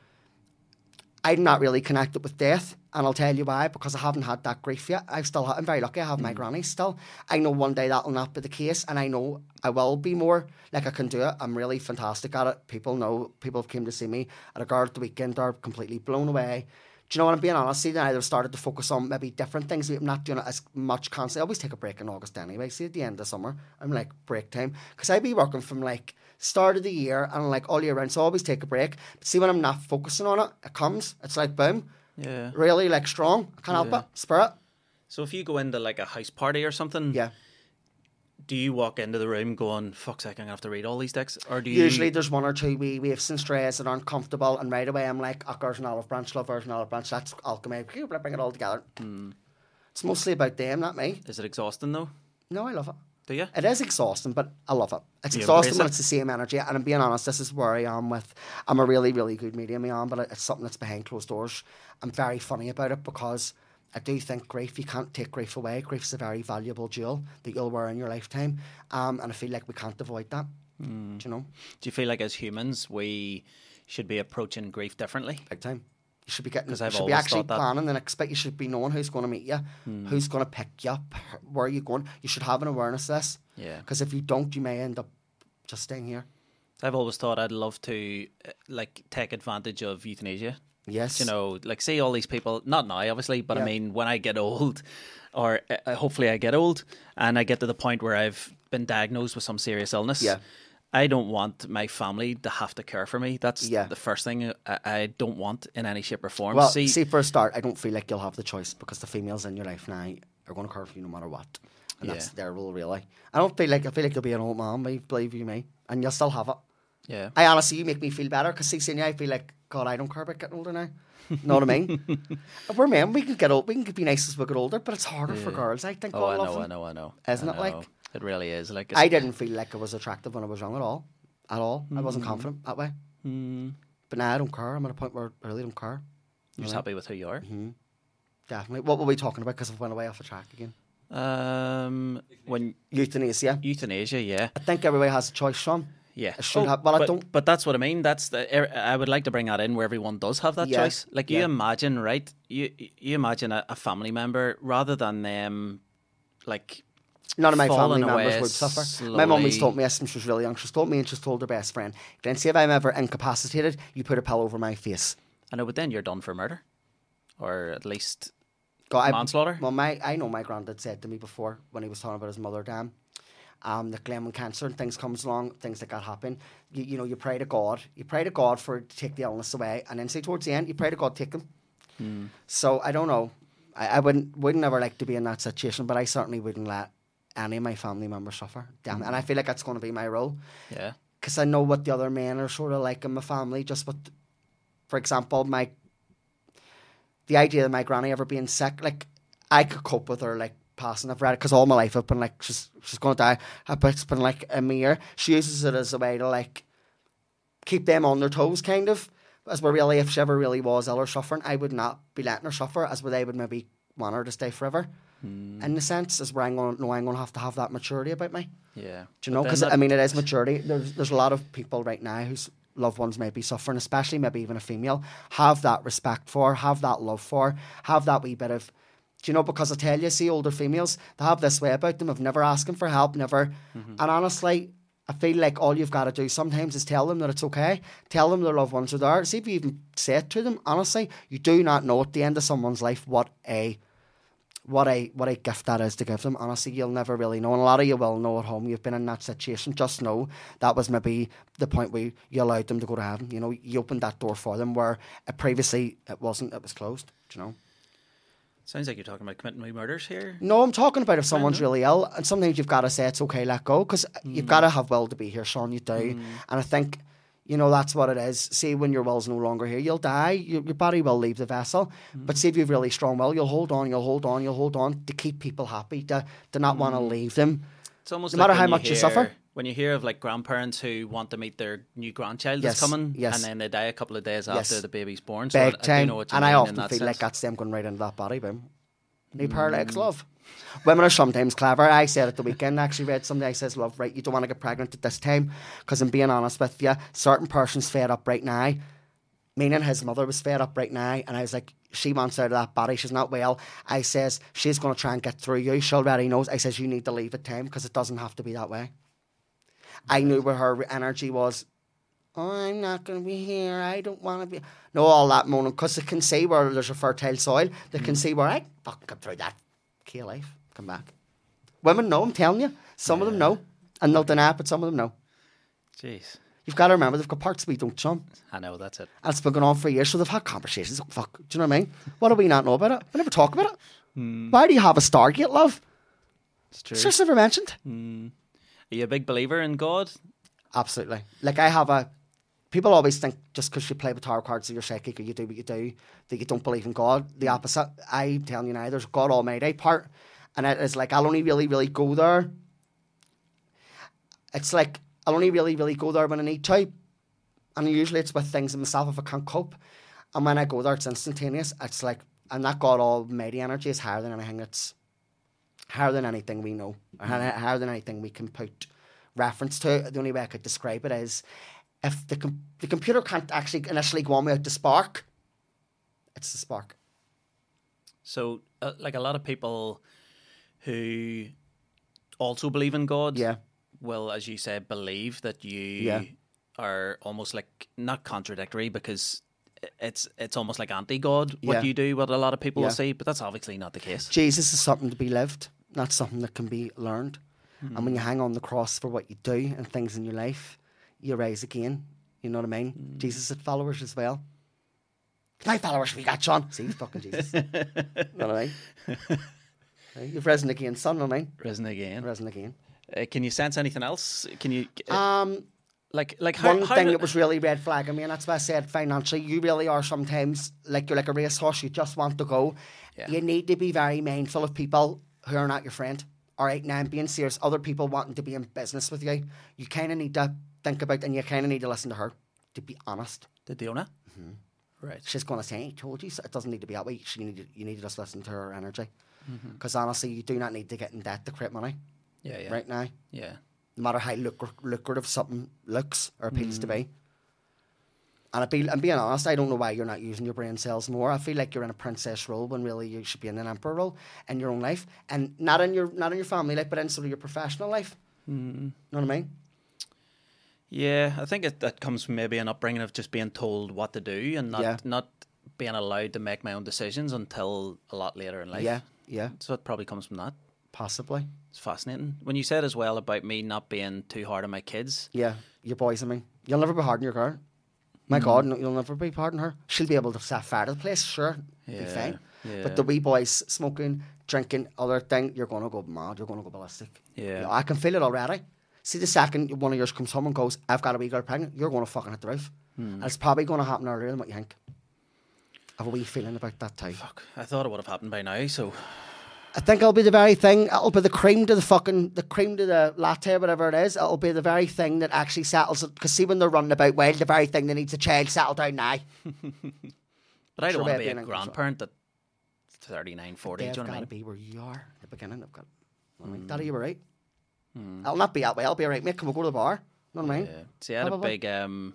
I'm not really connected with death, and I'll tell you why. Because I haven't had that grief yet. I've still, I'm very lucky. I have my mm. granny still. I know one day that will not be the case, and I know I will be more like I can do it. I'm really fantastic at it. People know. People have came to see me at a guard at the weekend. Are completely blown away. Do you know what I'm being honest? See, then I've started to focus on maybe different things. I'm not doing it as much constantly. I always take a break in August anyway. See, at the end of summer, I'm like break time because I'd be working from like start of the year and like all year round. So I always take a break. But see, when I'm not focusing on it, it comes. It's like boom, Yeah. really like strong. I can't help it. Spirit. So if you go into like a house party or something, Yeah. Do you walk into the room going, fuck sake, I'm gonna have to read all these decks," or do you? Usually there's one or two wee waifs and strays that aren't comfortable, and right away I'm like, oh, there's an olive branch, love, there's an olive branch, that's alchemy. Bring it all together. Hmm. It's mostly about them, not me. Is it exhausting though? No, I love it. Do you? It is exhausting, but I love it. It's You exhausting when it? it's the same energy. And I'm being honest, this is where I am with. I'm a really, really good medium, I am, but it's something that's behind closed doors. I'm very funny about it because I do think grief, you can't take grief away. Grief is a very valuable jewel that you'll wear in your lifetime. Um, and I feel like we can't avoid that. Hmm. Do you know? Do you feel like as humans we should be approaching grief differently? Big time. You should be getting. You should be actually planning the next bit. You should be knowing who's going to meet you, Hmm. who's going to pick you up, where are you going. You should have an awareness of this. Yeah. Because if you don't, you may end up just staying here. I've always thought I'd love to uh, like take advantage of euthanasia. Yes. You know, like see all these people. Not now, obviously, but I mean, when I get old, or uh, hopefully I get old, and I get to the point where I've been diagnosed with some serious illness. Yeah. I don't want my family to have to care for me. That's Yeah. the first thing I, I don't want in any shape or form. Well, see, see, for a start, I don't feel like you'll have the choice because the females in your life now are going to care for you no matter what. And that's their rule, really. I don't feel like I feel like you'll be an old man, believe you me, and you'll still have it. Yeah, I honestly, you make me feel better because see, seeing you, I feel like God, I don't care about getting older now. know what I mean? We're men, we can get old, we can be nice as we get older, but it's harder for girls. I think. Oh, I know. I know, I know. Isn't I it like- it really is like I didn't feel like I was attractive when I was young at all, at all. I wasn't confident that way. mm, But now I don't care. I'm at a point where I really don't care. you're just happy with who you are. Mm-hmm. Definitely. What were we talking about? Because I went away off the track again. Um, when Euthanasia. euthanasia, yeah, I think everybody has a choice, Sean. Yeah. I should have- well, I but, don't- But that's what I mean. That's the. er, I would like to bring that in where everyone does have that Yeah, choice. Like you yeah. imagine, right? You you imagine a, a family member rather than them, like None of my family members would suffer. My mum always told me this when she was really young. She's told me and she's told her best friend, Glenn, see if I'm ever incapacitated, you put a pillow over my face. I know, but then you're done for murder, or at least God, I- Manslaughter? Well, my I know my granddad said to me before when he was talking about his mother, damn, um, Glen when cancer and things comes along, things like that happen. You, you know, you pray to God, you pray to God for to take the illness away, and then say towards the end, you pray to God take them. Hmm. So I don't know. I, I wouldn't wouldn't ever like to be in that situation, but I certainly wouldn't let any of my family members suffer. Damn, and I feel like that's going to be my role yeah, because I know what the other men are sort of like in my family. Just with, for example, my the idea of my granny ever being sick, like I could cope with her like passing. I've read it because all my life I've been like she's she's going to die, but it's been like a mere. She uses it as a way to like keep them on their toes, kind of. As where really, if she ever really was ill or suffering, I would not be letting her suffer. As where they would maybe want her to stay forever. in the sense, is where I'm going to know I'm going to have to have that maturity about me. Yeah. Do you know? Because I mean, it is maturity. There's there's a lot of people right now whose loved ones may be suffering, especially maybe even a female. Have that respect for, have that love for, have that wee bit of. Do you know? Because I tell you, see, older females they have this way about them of never asking for help, never. Mm-hmm. And honestly, I feel like all you've got to do sometimes is tell them that it's okay. Tell them their loved ones are there. See if you even say it to them. Honestly, you do not know at the end of someone's life what a what a what a gift that is to give them. Honestly, you'll never really know. And a lot of you will know at home. You've been in that situation. Just know that was maybe the point where you allowed them to go to heaven. You know, you opened that door for them where previously it wasn't. It was closed. Do you know? Sounds like you're talking about committing murders here. No, I'm talking about if someone's really ill, and sometimes you've got to say it's okay, let go, because you've got to have will to be here, Sean. You do, mm. and I think. You know, that's what it is. See, when your will's no longer here, you'll die. Your, your body will leave the vessel. Mm. But see, if you've really strong will, you'll hold on, you'll hold on, you'll hold on to keep people happy, to, to not want to mm. leave them. It's almost No like matter how much you suffer. When you hear of like grandparents who want to meet their new grandchild Yes, that's coming, yes. and then they die a couple of days Yes. after the baby's born. So Big I, I time. know what you and mean I often feel like that's them going right into that body, boom. New mm. pair legs, love. Women are sometimes clever. I said at the weekend, I actually read something I says, love, right, you don't want to get pregnant at this time. Because I'm being honest with you, certain person's fed up right now. Meaning his mother was fed up right now. And I was like, she wants out of that body. She's not well. I says, she's going to try and get through you. She already knows. I says, you need to leave at time because it doesn't have to be that way. I knew where her energy was oh, I'm not going to be here. I don't want to be. No, all that moaning because they can see where there's a fertile soil. They can mm. see where I fucking come through that key of life. Come back. Women know. I'm telling you. Some of them know, and they'll deny it, but some of them know. Jeez, You've got to remember they've got parts we don't chum. I know that's it. And it's been going on for years, so they've had conversations. Oh, fuck, do you know what I mean? What do we not know about it? We never talk about it. Mm. Why do you have a Stargate, love? It's true. It's just never mentioned. Mm. Are you a big believer in God? Absolutely. Like I have a. People always think just because you play with tarot cards that you're psychic or you do what you do that you don't believe in God. The opposite. I'm telling you now, there's God Almighty part, and it is like I'll only really, really go there. It's like I'll only really, really go there when I need to, and usually it's with things in myself if I can't cope. And when I go there, it's instantaneous. It's like and that God Almighty energy is higher than anything. It's higher than anything we know, or hi- higher than anything we can put reference to. The only way I could describe it is if the com- the computer can't actually initially go on without the spark, it's the spark. So, uh, like a lot of people who also believe in God, Yeah. will, as you said, believe that you Yeah. are almost like not contradictory because it's it's almost like anti-God what Yeah. you do, what a lot of people Yeah. will say, but that's obviously not the case. Jesus is something to be lived, not something that can be learned. And when you hang on the cross for what you do and things in your life, you rise again. You know what I mean? Jesus had followers as well. My followers, we got John. See, he's fucking Jesus. you know what I mean? You've risen again, son. Know what I mean? Risen again. Risen again. Uh, can you sense anything else? Can you uh, Um, like like how, one how thing that was really red flagging me, and that's why I said financially, you really are sometimes like you're like a racehorse. You just want to go. Yeah. You need to be very mindful of people who are not your friend. All right, now I'm being serious. Other people wanting to be in business with you, you kind of need to think about, and you kind of need to listen to her. To be honest, the Diona? Mm-hmm. Right. she's going to say, "I told you." So it doesn't need to be that way. She need to, you need to just listen to her energy. Mm-hmm. Because honestly, you do not need to get in debt to create money Yeah, yeah. right now. Yeah. no matter how lucrative something looks or appeals Mm. to be. And I be, I'm being honest, I don't know why you're not using your brain cells more. I feel like you're in a princess role when really you should be in an emperor role in your own life, and not in your not in your family life, but in sort of your professional life. Mm. Know what I mean? Yeah, I think it, that comes from maybe an upbringing of just being told what to do and not Yeah. not being allowed to make my own decisions until a lot later in life. Yeah, yeah, So it probably comes from that. possibly. It's fascinating. When you said as well about me not being too hard on my kids, Yeah, your boys. I mean, you'll never be hard on your girl. My God, no, you'll never be hard on her. She'll be able to set fire to the place, sure, be fine. yeah. But the wee boys smoking, drinking, other thing, you're gonna go mad. You're gonna go ballistic. Yeah. You know, I can feel it already. See, the second one of yours comes home and goes, "I've got a wee girl pregnant," you're gonna fucking hit the roof. Hmm. And it's probably gonna happen earlier than what you think. I have a wee feeling about that too. fuck, I thought it would have happened by now. So I think it'll be the very thing. It'll be the cream to the fucking the cream to the latte, whatever it is. It'll be the very thing that actually settles it. Because see, when they're running about wild, the very thing that needs a child settle down now. But I don't want to be a grandparent at 39, 40. They've do you got to be where you are. The beginning. I've got, know I mean? Daddy, you hmm. were right. Hmm. I'll not be that way. I'll be all right, mate. Come on, go to the bar. You know what I mean? Yeah. See, I had Probably. a big um,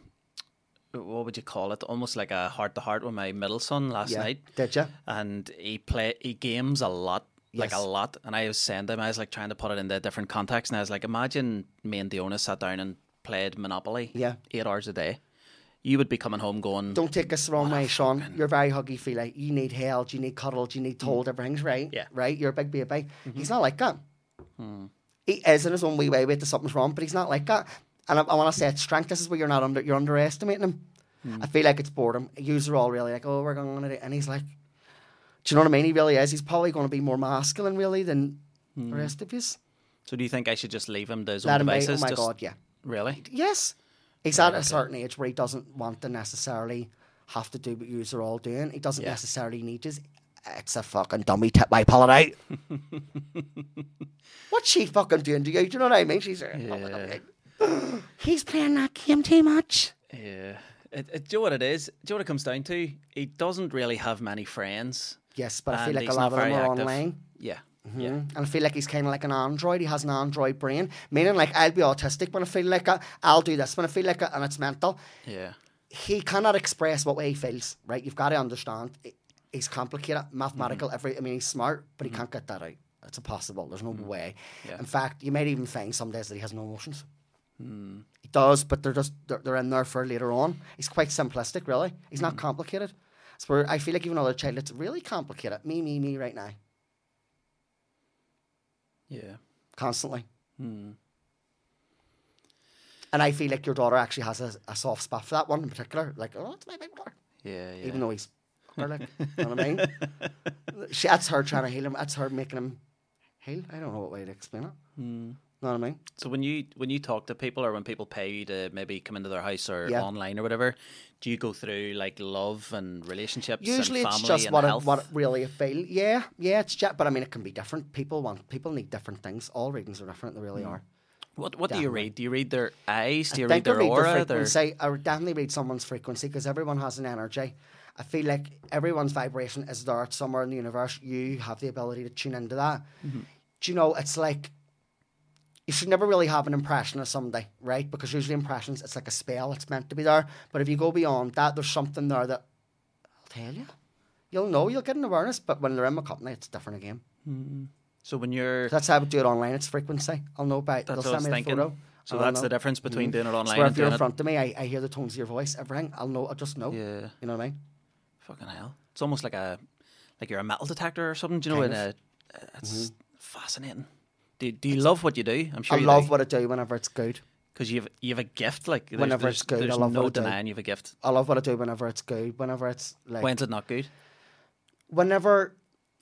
what would you call it? Almost like a heart to heart with my middle son last Yeah. night, Did you? and he play he games a lot. Like a lot, and I was saying to him, I was like trying to put it in a different context, and I was like, imagine me and Diona sat down and played Monopoly, Yeah. eight hours a day. You would be coming home going, Don't take us the wrong way, Sean. You're very huggy feely. You need held, you need cuddled, you need told mm. everything's right. Yeah. Right? You're a big baby. Mm-hmm. He's not like that. Hmm. He is in his own wee way with something's wrong, but he's not like that. And I, I want to say it's strength. This is where you're not under you're underestimating him. Hmm. I feel like it's boredom. Yous are all really like, oh, we're going on it, and he's like, do you know what I mean? He really is. He's probably going to be more masculine, really, than the hmm. rest of us. So do you think I should just leave him to his Let own him be. Oh my just, god, yeah. Really? Yes. He's at a certain age where he doesn't want to necessarily have to do what yous are all doing. He doesn't Yeah. necessarily need to. It's a fucking dummy tip my pull it out. What's she fucking doing to you? Do you know what I mean? She's Yeah. He's playing that game too much. Yeah. It, it, do you know what it is? Do you know what it comes down to? He doesn't really have many friends. Yes, but I feel and like a lot of them are active. online. Yeah. Yeah. Yeah. And I feel like he's kind of like an android. He has an android brain. Meaning, like, I'll be autistic when I feel like it. I'll do this when I feel like it, and it's mental. Yeah. he cannot express what way he feels, right? You've got to understand. I- He's complicated, mathematical. Mm-hmm. Every, I mean, he's smart, but he can't get that out. It's impossible. There's no way. Mm-hmm. Yeah. In fact, you might even find some days that he has no emotions. Hmm. He does, but they're just they're, they're in there for later on. He's quite simplistic, really. He's Hmm. not complicated. Where I feel like even another child, it's really complicated. Me, me, me, right now, Yeah. constantly. Hmm. And I feel like your daughter actually has a, a soft spot for that one in particular. Like, oh, it's my big brother. Yeah. Yeah. even though he's like, you know what I mean? she, that's her trying to heal him. That's her making him heal. I don't know what way to explain it. Hmm. Know what I mean? So when you when you talk to people or when people pay you to maybe come into their house or Yeah. online or whatever, do you go through like love and relationships Usually and it's just and what it, what it really feel. Yeah, yeah, it's just, but I mean, it can be different. People want, people need different things. All readings are different. They really are. what what do you read? Do you read their eyes? Do you I read their read aura? the Their- frequency. I definitely read someone's frequency because everyone has an energy. I feel like everyone's vibration is there somewhere in the universe. You have the ability to tune into that. Mm-hmm. Do you know? It's like you should never really have an impression of somebody, right? Because usually impressions, it's like a spell. It's meant to be there. But if you go beyond that, there's something there that I'll tell you. You'll know. You'll get an awareness. But when they're in my company, it's different again. Mm-hmm. so when you're That's how I would do it online. It's frequency. I'll know by. That's they'll send me the thinking. photo. So that's know. the difference between mm-hmm. doing it online So and if you're in it. front of me, I, I hear the tones of your voice, everything. I'll know. I'll just know. Yeah. You know what I mean? Fucking hell. It's almost like a like you're a metal detector or something. Do you know? Kind. Uh, mm-hmm. a, it's fascinating. Do, do you love what you do? I'm sure I you love do. what I do whenever it's good. because you've you have a gift. Like there's, Whenever there's, it's good, I love no what I do. denying you have a gift. I love what I do whenever it's good. Whenever it's like When's it not good? whenever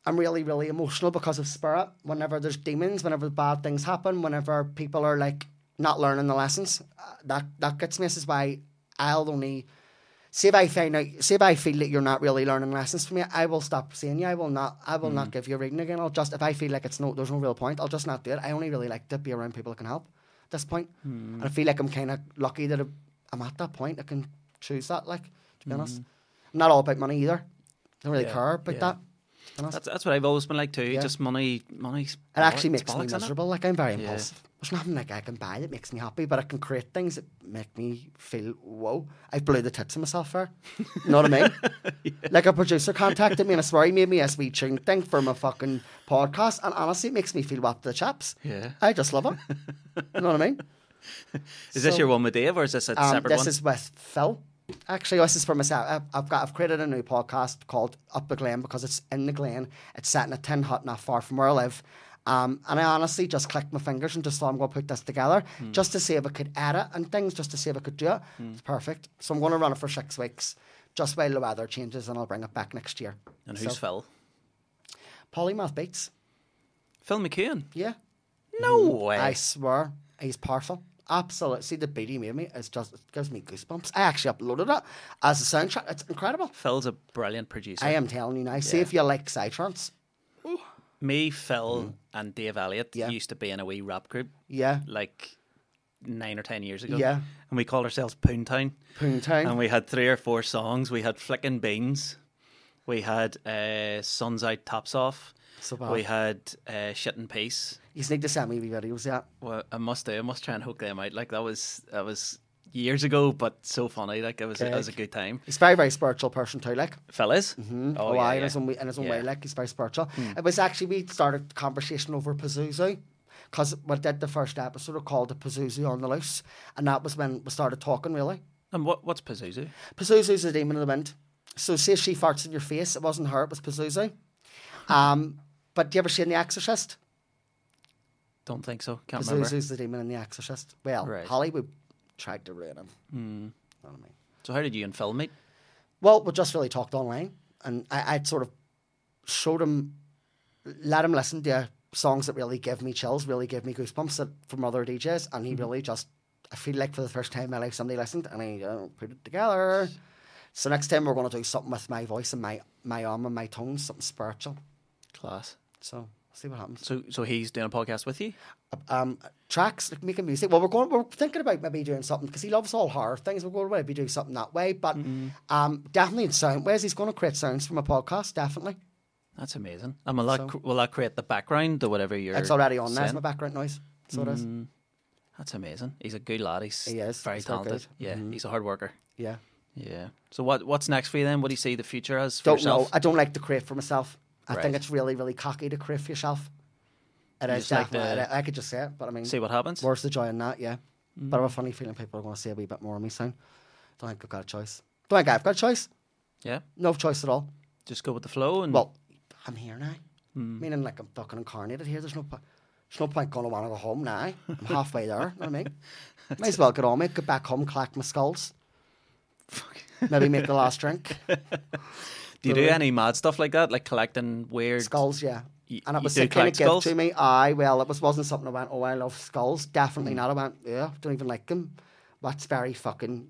I'm really, really emotional because of spirit. Whenever there's demons, whenever bad things happen, whenever people are like not learning the lessons, uh, that that gets me. This is why I'll only see if I find out. See if I feel that you're not really learning lessons from me. I will stop seeing you. I will not. I will not mm. give you a reading again. I'll just if I feel like it's no, there's no real point. I'll just not do it. I only really like to be around people that can help. At this point, hmm. and I feel like I'm kind of lucky that I'm at that point. I can choose that. Like to be honest, I'm not all about money either. I don't really Yeah, care about yeah. that. To be honest. That's that's what I've always been like too. Yeah. Just money, money. It actually makes me bollocks, miserable. Like I'm very Yeah. impulsive. There's nothing like I can buy that makes me happy, but I can create things that make me feel whoa. I blew the tits of myself for. You know what I mean? Like a producer contacted me and I swear he made me a sweet tune thing for my fucking podcast, and honestly, it makes me feel what the chaps. Yeah. I just love it. you know what I mean? Is this your one with Dave or is this a Um, separate this one? is with Phil. Actually, this is for myself. I've, I've got I've created a new podcast called Up the Glen because it's in the Glen. It's set in a tin hut not far from where I live. Um, and I honestly just clicked my fingers and just thought I'm going to put this together Hmm. just to see if I could edit and things, just to see if I could do it. It's perfect. So I'm going to run it for six weeks, just while the weather changes, and I'll bring it back next year. and who's so- Phil? Polymath Beats. Phil McEwen. Yeah. No way. I swear, he's powerful. Absolutely. See, the beat he made me, it's just, it gives me goosebumps. I actually uploaded it as a soundtrack. It's incredible. Phil's a brilliant producer. I am telling you now. See if you like Psytrance. Me, Phil, and Dave Elliott Mm. Yeah. used to be in a wee rap group Yeah. like nine or ten years ago. Yeah. And we called ourselves Poontown. Poontown. And we had three or four songs. We had Flickin' Beans. We had uh, Suns Out, Tops Off. So bad. We had uh, Shit in Peace. You need to send me videos, yeah. Well, I must do. I must try and hook them out. Like that was that was years ago, but so funny. Like it was it was a good time. He's a very, very spiritual person too, like. Fellas, mm-hmm. Oh, yeah, in his own way, in his own way, like he's very spiritual. It was actually we started conversation over Pazuzu because we did the first episode called the Pazuzu on the loose, and that was when we started talking really. And what what's Pazuzu? Pazuzu's a demon of the wind. So say she farts in your face, it wasn't her, it was Pazuzu. Um, but do you ever seen The Exorcist? Don't think so. Can't remember. Pazuzu's the demon in The Exorcist. Well, Right. Hollywood tried to ruin him. Mm. Know what I mean? So how did you and Phil meet? Well, we just really talked online, and I, I'd sort of showed him, let him listen to songs that really give me chills, really give me goosebumps that, from other DJs, and he really just, I feel like for the first time in my life, somebody listened, and he uh, put it together. So next time we're going to do something with my voice and my my arm and my tone, something spiritual. Class. So see what happens. So so he's doing a podcast with you. Um, tracks like making music. Well, we're going. We're thinking about maybe doing something because he loves all horror things. We're going to maybe do something that way, but um, definitely in sound. Whereas he's going to create sounds from a podcast, definitely. That's amazing. And will that So- will that create the background to whatever you're? It's already on there. My background noise. So it is. That's amazing. He's a good lad. He's He is. very He's talented. good. Mm-hmm. Yeah, he's a hard worker. Yeah. Yeah. So what what's next for you then? What do you see the future as for Don't yourself? know. I don't like to create for myself. I Right. think it's really, really cocky to create for yourself. It You is just like definitely. to I, I could just say it, but I mean, See what happens. where's the joy in that? Yeah. But I have a mm. funny feeling people are going to say a wee bit more of me soon. Don't think I've got a choice. Don't think I've got a choice. Yeah. No choice at all. Just go with the flow and Well, I'm here now. Hmm. Meaning, like, I'm fucking incarnated here. There's no, po- there's no point going to want to go home now. I'm halfway there. You know what I mean? Might as well get on me, get back home, collect my skulls. Maybe make the last drink. do you do any mad stuff like that, like collecting weird? Skulls, yeah. And it was a kind of gift to me. Aye, well, it was wasn't something I went, oh, I love skulls. Definitely not. I went, yeah, don't even like them. That's very fucking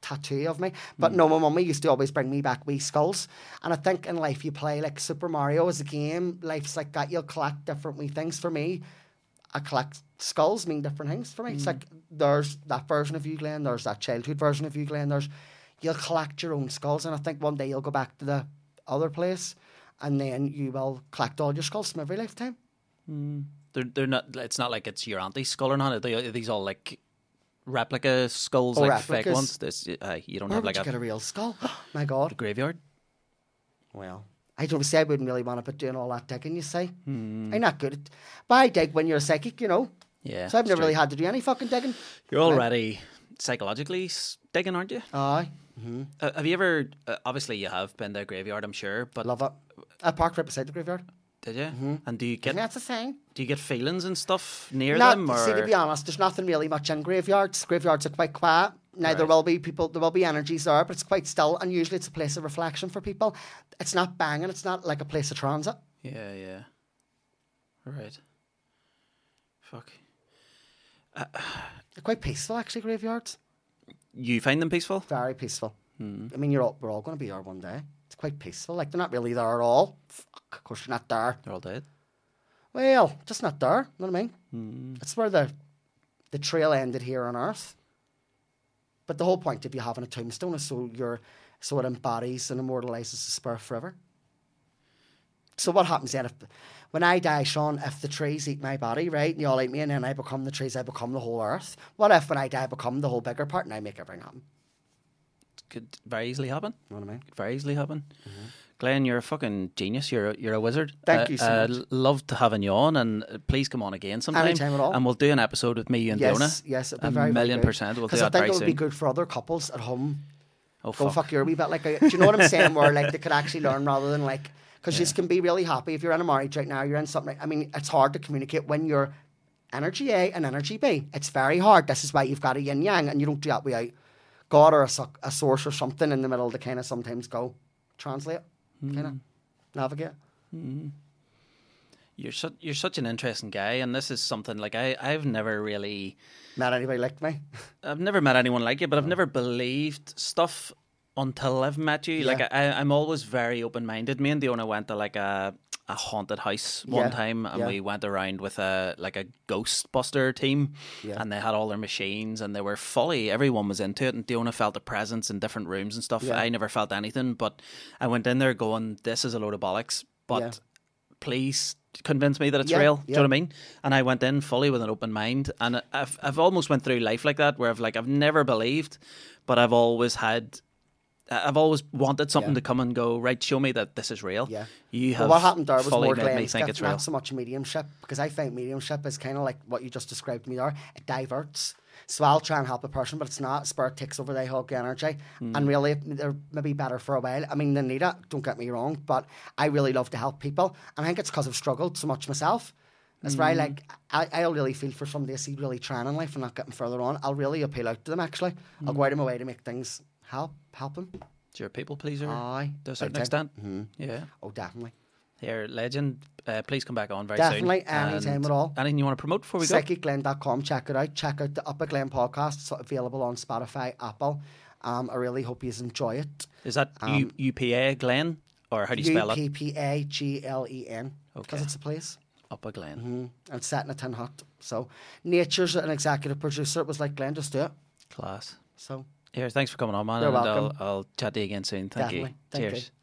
tattoo of me. But Hmm. no, my mummy used to always bring me back wee skulls. And I think in life you play like Super Mario as a game. Life's like that. You'll collect different wee things. For me, I collect skulls mean different things for me. Hmm. It's like there's that version of you, Glenn. There's that childhood version of you, Glenn. There's you'll collect your own skulls, and I think one day you'll go back to the other place, and then you will collect all your skulls from every lifetime. They're they're not. It's not like it's your auntie's skull or not. Are, they, are these all like replica skulls, Oh, like fake replicas. ones? This uh, you don't Where have like a get a real skull? My God. graveyard. Well, I don't say I wouldn't really want to be doing all that digging. You say Hmm. I'm not good at. But I dig when you're a psychic, you know. Yeah. So I've never true. really had to do any fucking digging. You're already psychologically s- digging, aren't you? Aye, Uh, have you ever? Uh, obviously, you have been to a graveyard, I'm sure. But love it. I parked right beside the graveyard. did you? And do you get that's the thing. do you get feelings and stuff near Not, them? Or see, to be honest, there's nothing really much in graveyards. Graveyards are quite quiet. Now there will be people, there will be energies there, but it's quite still, and usually it's a place of reflection for people. It's not banging. It's not like a place of transit. yeah, yeah. Right. Fuck. They're quite peaceful, actually. Graveyards, You find them peaceful? very peaceful. Hmm. I mean, you're all, we're all going to be there one day. It's quite peaceful. Like they're not really there at all. Fuck, of course you're not there. They're all dead. Well, just not there. You know what I mean? Hmm. It's where the the trail ended here on Earth. But the whole point of you having a tombstone is so you're so it embodies and immortalizes the spirit forever. So what happens then if when I die, Sean, if the trees eat my body, right, and you all eat me and then I become the trees, I become the whole earth. What if when I die I become the whole bigger part and I make everything happen? Could very easily happen. You know what I mean? Very easily happen. Glenn, you're a fucking genius. You're a, you're a wizard. Mm-hmm. Thank Uh, you so uh, much. Love to having you on, and uh, please come on again sometime. Anytime at all. And we'll do an episode with me, you and Yes, Fiona. yes, it'd be a very, million percent. We'll do Because I think it would be good for other couples at home Oh go fuck. fuck your wee bit. Like, a, do you know what I'm saying? Where like they could actually learn rather than like, because you can be really happy if you're in a marriage right now. You're in something. I mean, it's hard to communicate when you're energy A and energy B. It's very hard. This is why you've got a yin yang, and you don't do that without God or a, su- a source or something in the middle to kind of sometimes go translate, hmm. kind of navigate. Hmm. You're such you're such an interesting guy, and this is something like I I've never really met anybody like me. I've never met anyone like you, but I've never believed stuff until I've met you. Like Yeah. I, I'm always very open minded. Me and Diona went to like a a haunted house one Yeah, time, and yeah. we went around with a like a Ghostbuster team, Yeah. and they had all their machines, and they were fully everyone was into it. And Diona felt the presence in different rooms and stuff. I never felt anything, but I went in there going, "This is a load of bollocks," but. Please convince me that it's Yeah, real. Do you know what I mean? And I went in fully with an open mind, and I've I've almost went through life like that, where I've like I've never believed, but I've always had. I've always wanted something Yeah. to come and go. Right, show me that this is real. Yeah. you have. Well, what happened there was more Glenn's think it's real. not so much mediumship, because I think mediumship is kind of like what you just described to me there. It diverts. So I'll try and help a person, but it's not. Spirit takes over, they hug energy, Hmm. and really they're maybe better for a while. I mean, they need it. Don't get me wrong, but I really love to help people, and I think it's because I've struggled so much myself. That's why, Hmm. like, I, I'll really feel for somebody I see really trying in life and not getting further on. I'll really appeal out to them. Actually, I'll Hmm. go out of my way to make things help help them. You're a people pleaser Aye, to a certain big extent. Yeah. Oh, definitely. Here, legend. Uh, please come back on very Definitely, soon. Definitely, anytime And at all. Anything you want to promote before we go? PsychicGlen.com. Check it out. Check out the Upper Glen podcast. It's available on Spotify, Apple. Um, I really hope you enjoy it. Is that U- UPA Glen or how do you spell it? P A G L E N. Because Okay. it's a place. Up a Glen. Mm, and set in a tin hut. So, Nature's an executive producer. It was like, Glenn, just do it. Class. So, Here, thanks for coming on, man. You're and welcome. I'll, I'll chat to you again soon. Thank definitely. you. Thank Cheers. you.